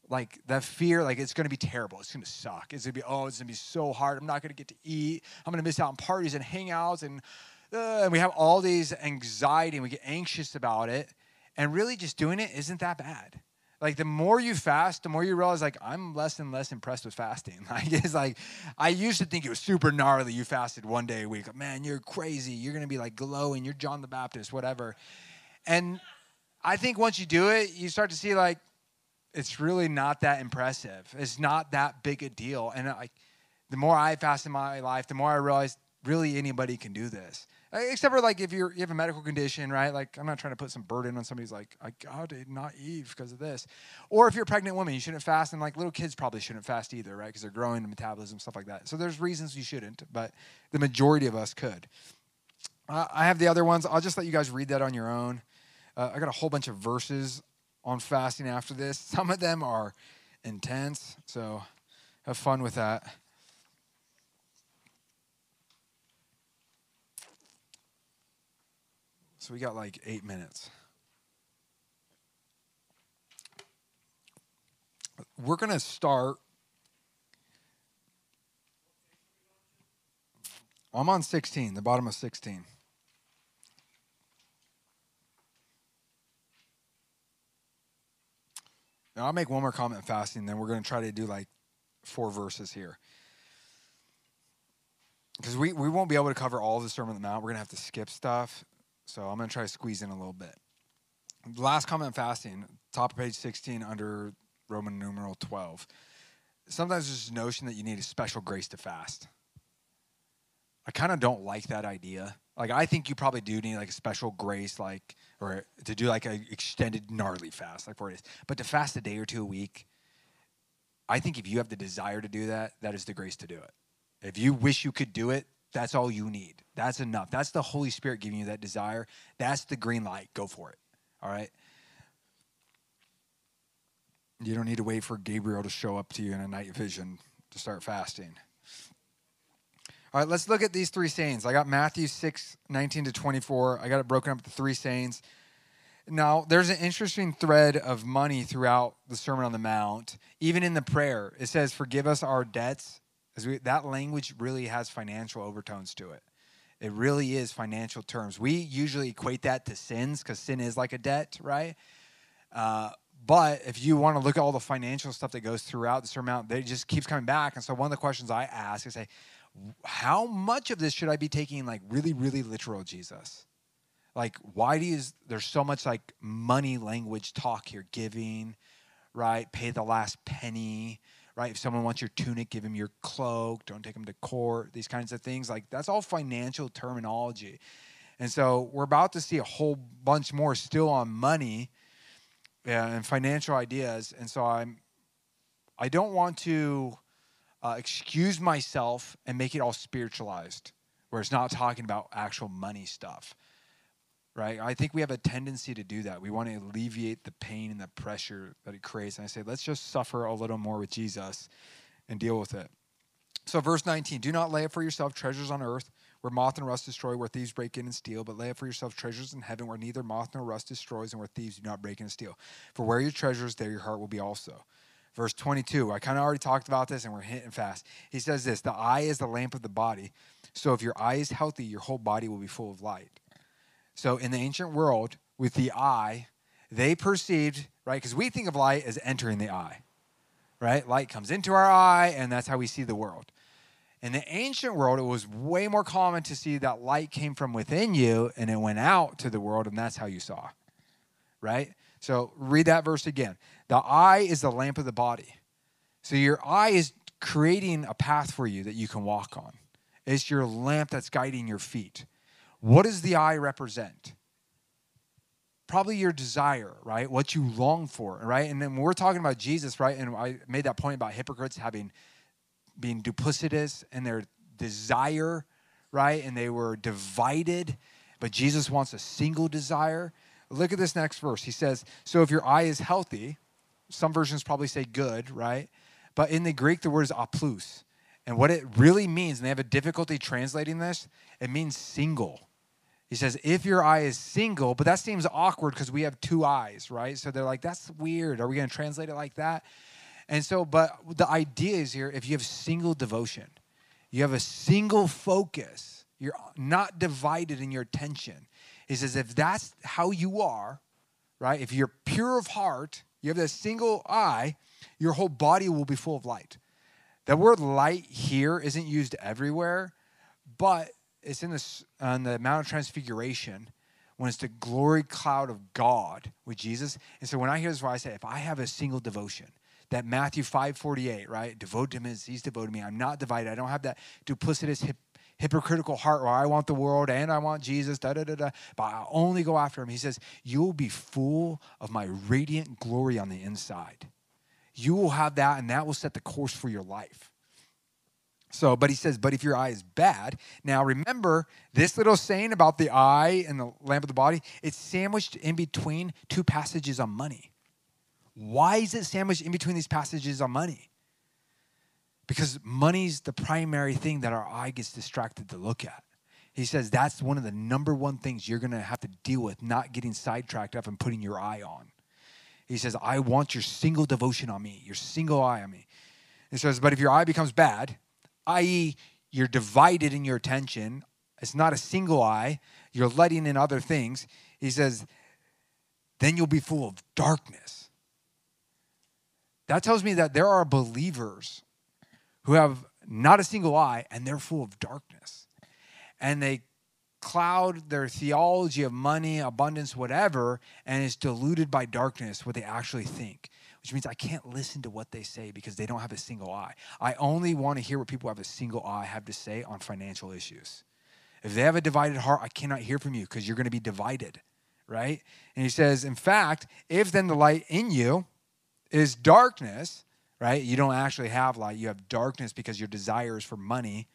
Like that fear, like it's gonna be terrible. It's gonna suck. It's gonna be, oh, it's gonna be so hard. I'm not gonna get to eat. I'm gonna miss out on parties and hangouts and uh, and we have all these anxiety and we get anxious about it. And really, just doing it isn't that bad. Like the more you fast, the more you realize like I'm less and less impressed with fasting. Like it's like I used to think it was super gnarly. You fasted one day a week. Man, you're crazy. You're gonna be like glowing. You're John the Baptist, whatever. And I think once you do it, you start to see like it's really not that impressive. It's not that big a deal. And like the more I fast in my life, the more I realize really anybody can do this. Uh, Except for like if you're you have a medical condition, right? Like I'm not trying to put some burden on somebody's like I got it, not Eve because of this. Or if you're a pregnant woman, you shouldn't fast, and like little kids probably shouldn't fast either, right? Because they're growing metabolism, stuff like that. So there's reasons you shouldn't, but the majority of us could. Uh, I have the other ones. I'll just let you guys read that on your own. Uh, I got a whole bunch of verses on fasting after this. Some of them are intense, so have fun with that. So we got like eight minutes. We're going to start. I'm on 16, the bottom of 16. Now I'll make one more comment fasting, then we're going to try to do like four verses here. Because we, we won't be able to cover all the Sermon on the Mount. We're going to have to skip stuff. So I'm going to try to squeeze in a little bit. Last comment fasting, top of page 16 under Roman numeral 12. Sometimes there's this notion that you need a special grace to fast. I kind of don't like that idea. Like I think you probably do need like a special grace, like or to do like an extended gnarly fast, like four days. But to fast a day or two a week, I think if you have the desire to do that, that is the grace to do it. If you wish you could do it, that's all you need. That's enough. That's the Holy Spirit giving you that desire. That's the green light. Go for it. All right. You don't need to wait for Gabriel to show up to you in a night vision to start fasting. All right, let's look at these three sayings. I got Matthew 6, 19 to 24. I got it broken up into three sayings. Now, there's an interesting thread of money throughout the Sermon on the Mount. Even in the prayer, it says, Forgive us our debts. We, that language really has financial overtones to it. It really is financial terms. We usually equate that to sins because sin is like a debt, right? Uh, but if you want to look at all the financial stuff that goes throughout the Sermon it just keeps coming back. And so one of the questions I ask is, say, how much of this should I be taking like really, really literal, Jesus? Like, why do you, there's so much like money language talk here, giving, right? Pay the last penny, right? If someone wants your tunic, give him your cloak, don't take him to court, these kinds of things. Like, that's all financial terminology. And so we're about to see a whole bunch more still on money and financial ideas. And so I'm, I don't want to uh, excuse myself and make it all spiritualized, where it's not talking about actual money stuff, right? I think we have a tendency to do that. We want to alleviate the pain and the pressure that it creates. And I say, let's just suffer a little more with Jesus and deal with it. So, verse 19 do not lay up for yourself treasures on earth where moth and rust destroy, where thieves break in and steal, but lay up for yourself treasures in heaven where neither moth nor rust destroys and where thieves do not break in and steal. For where your treasure is, there your heart will be also. Verse 22, I kind of already talked about this and we're hitting fast. He says this The eye is the lamp of the body. So if your eye is healthy, your whole body will be full of light. So in the ancient world, with the eye, they perceived, right? Because we think of light as entering the eye, right? Light comes into our eye, and that's how we see the world. In the ancient world, it was way more common to see that light came from within you and it went out to the world, and that's how you saw, right? So read that verse again. The eye is the lamp of the body. So your eye is creating a path for you that you can walk on. It's your lamp that's guiding your feet. What does the eye represent? Probably your desire, right? What you long for, right? And then when we're talking about Jesus, right? And I made that point about hypocrites having being duplicitous in their desire, right? And they were divided, but Jesus wants a single desire. Look at this next verse. He says, So if your eye is healthy, some versions probably say good, right? But in the Greek, the word is haplous. And what it really means, and they have a difficulty translating this, it means single. He says, if your eye is single, but that seems awkward because we have two eyes, right? So they're like, that's weird. Are we going to translate it like that? And so, but the idea is here if you have single devotion, you have a single focus, you're not divided in your attention. He says, if that's how you are, right? If you're pure of heart, you have that single eye, your whole body will be full of light. The word light here isn't used everywhere, but it's in this on the Mount of Transfiguration when it's the glory cloud of God with Jesus. And so when I hear this, I say, if I have a single devotion, that Matthew 5:48, right? Devote to him as he's devoted to me. I'm not divided. I don't have that duplicitous hip, hypocritical heart where I want the world and I want Jesus, da da da da. But I only go after him. He says, You will be full of my radiant glory on the inside. You will have that, and that will set the course for your life. So, but he says, but if your eye is bad, now remember this little saying about the eye and the lamp of the body, it's sandwiched in between two passages on money. Why is it sandwiched in between these passages on money? Because money's the primary thing that our eye gets distracted to look at. He says that's one of the number one things you're going to have to deal with, not getting sidetracked up and putting your eye on. He says, I want your single devotion on me, your single eye on me. He says, but if your eye becomes bad, i.e., you're divided in your attention, it's not a single eye, you're letting in other things, he says, then you'll be full of darkness. That tells me that there are believers who have not a single eye and they're full of darkness. And they cloud their theology of money, abundance, whatever, and it's diluted by darkness, what they actually think, which means I can't listen to what they say because they don't have a single eye. I only want to hear what people have a single eye have to say on financial issues. If they have a divided heart, I cannot hear from you because you're going to be divided, right? And he says, in fact, if then the light in you is darkness, right? You don't actually have light, you have darkness because your desire is for money.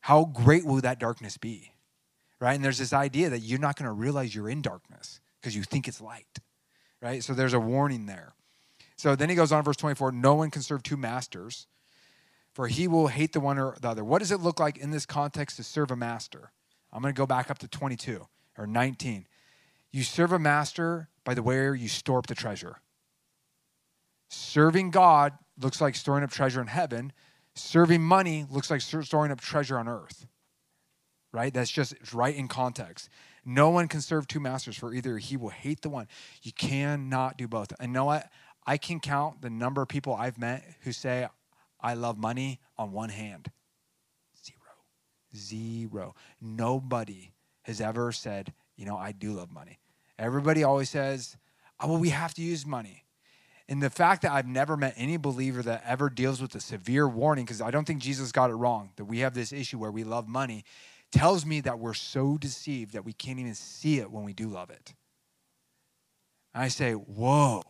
How great will that darkness be? right? And there's this idea that you're not going to realize you're in darkness because you think it's light, right? So there's a warning there. So then he goes on, verse 24 No one can serve two masters, for he will hate the one or the other. What does it look like in this context to serve a master? I'm going to go back up to 22 or 19. You serve a master by the way you store up the treasure. Serving God looks like storing up treasure in heaven. Serving money looks like storing up treasure on earth right? That's just right in context. No one can serve two masters, for either he will hate the one. You cannot do both. And know what? I can count the number of people I've met who say, I love money on one hand. Zero. Zero. Nobody has ever said, you know, I do love money. Everybody always says, oh, well, we have to use money. And the fact that I've never met any believer that ever deals with a severe warning, because I don't think Jesus got it wrong, that we have this issue where we love money, tells me that we're so deceived that we can't even see it when we do love it. And I say, Whoa,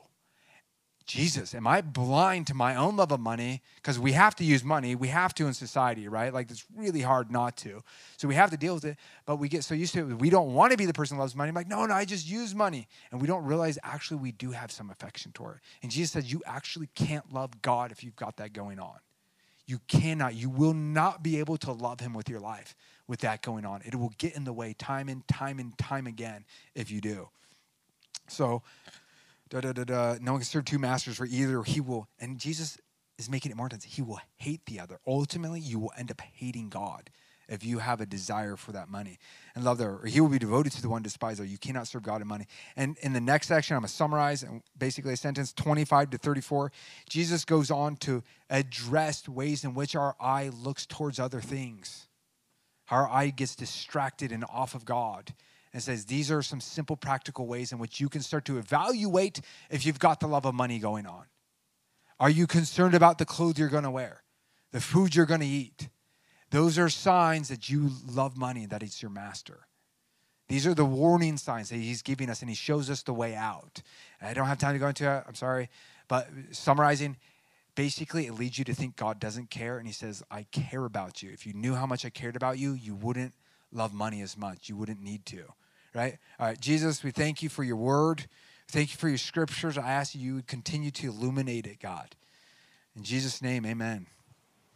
Jesus, am I blind to my own love of money? Because we have to use money. We have to in society, right? Like it's really hard not to. So we have to deal with it. But we get so used to it. We don't want to be the person who loves money. I'm like, no, no, I just use money. And we don't realize actually we do have some affection toward it. And Jesus says, you actually can't love God if you've got that going on. You cannot, you will not be able to love him with your life with that going on. It will get in the way time and time and time again if you do. So, da da da da. No one can serve two masters, for either he will, and Jesus is making it more intense. He will hate the other. Ultimately, you will end up hating God if you have a desire for that money and love there. He will be devoted to the one despiser. You cannot serve God and money. And in the next section, I'm going to summarize and basically a sentence 25 to 34. Jesus goes on to address ways in which our eye looks towards other things our eye gets distracted and off of God and says, These are some simple, practical ways in which you can start to evaluate if you've got the love of money going on. Are you concerned about the clothes you're going to wear, the food you're going to eat? Those are signs that you love money, that it's your master. These are the warning signs that he's giving us, and he shows us the way out. I don't have time to go into it, I'm sorry. But summarizing, basically it leads you to think God doesn't care. And he says, I care about you. If you knew how much I cared about you, you wouldn't love money as much. You wouldn't need to. Right? All right, Jesus, we thank you for your word. Thank you for your scriptures. I ask you, you would continue to illuminate it, God. In Jesus' name, amen.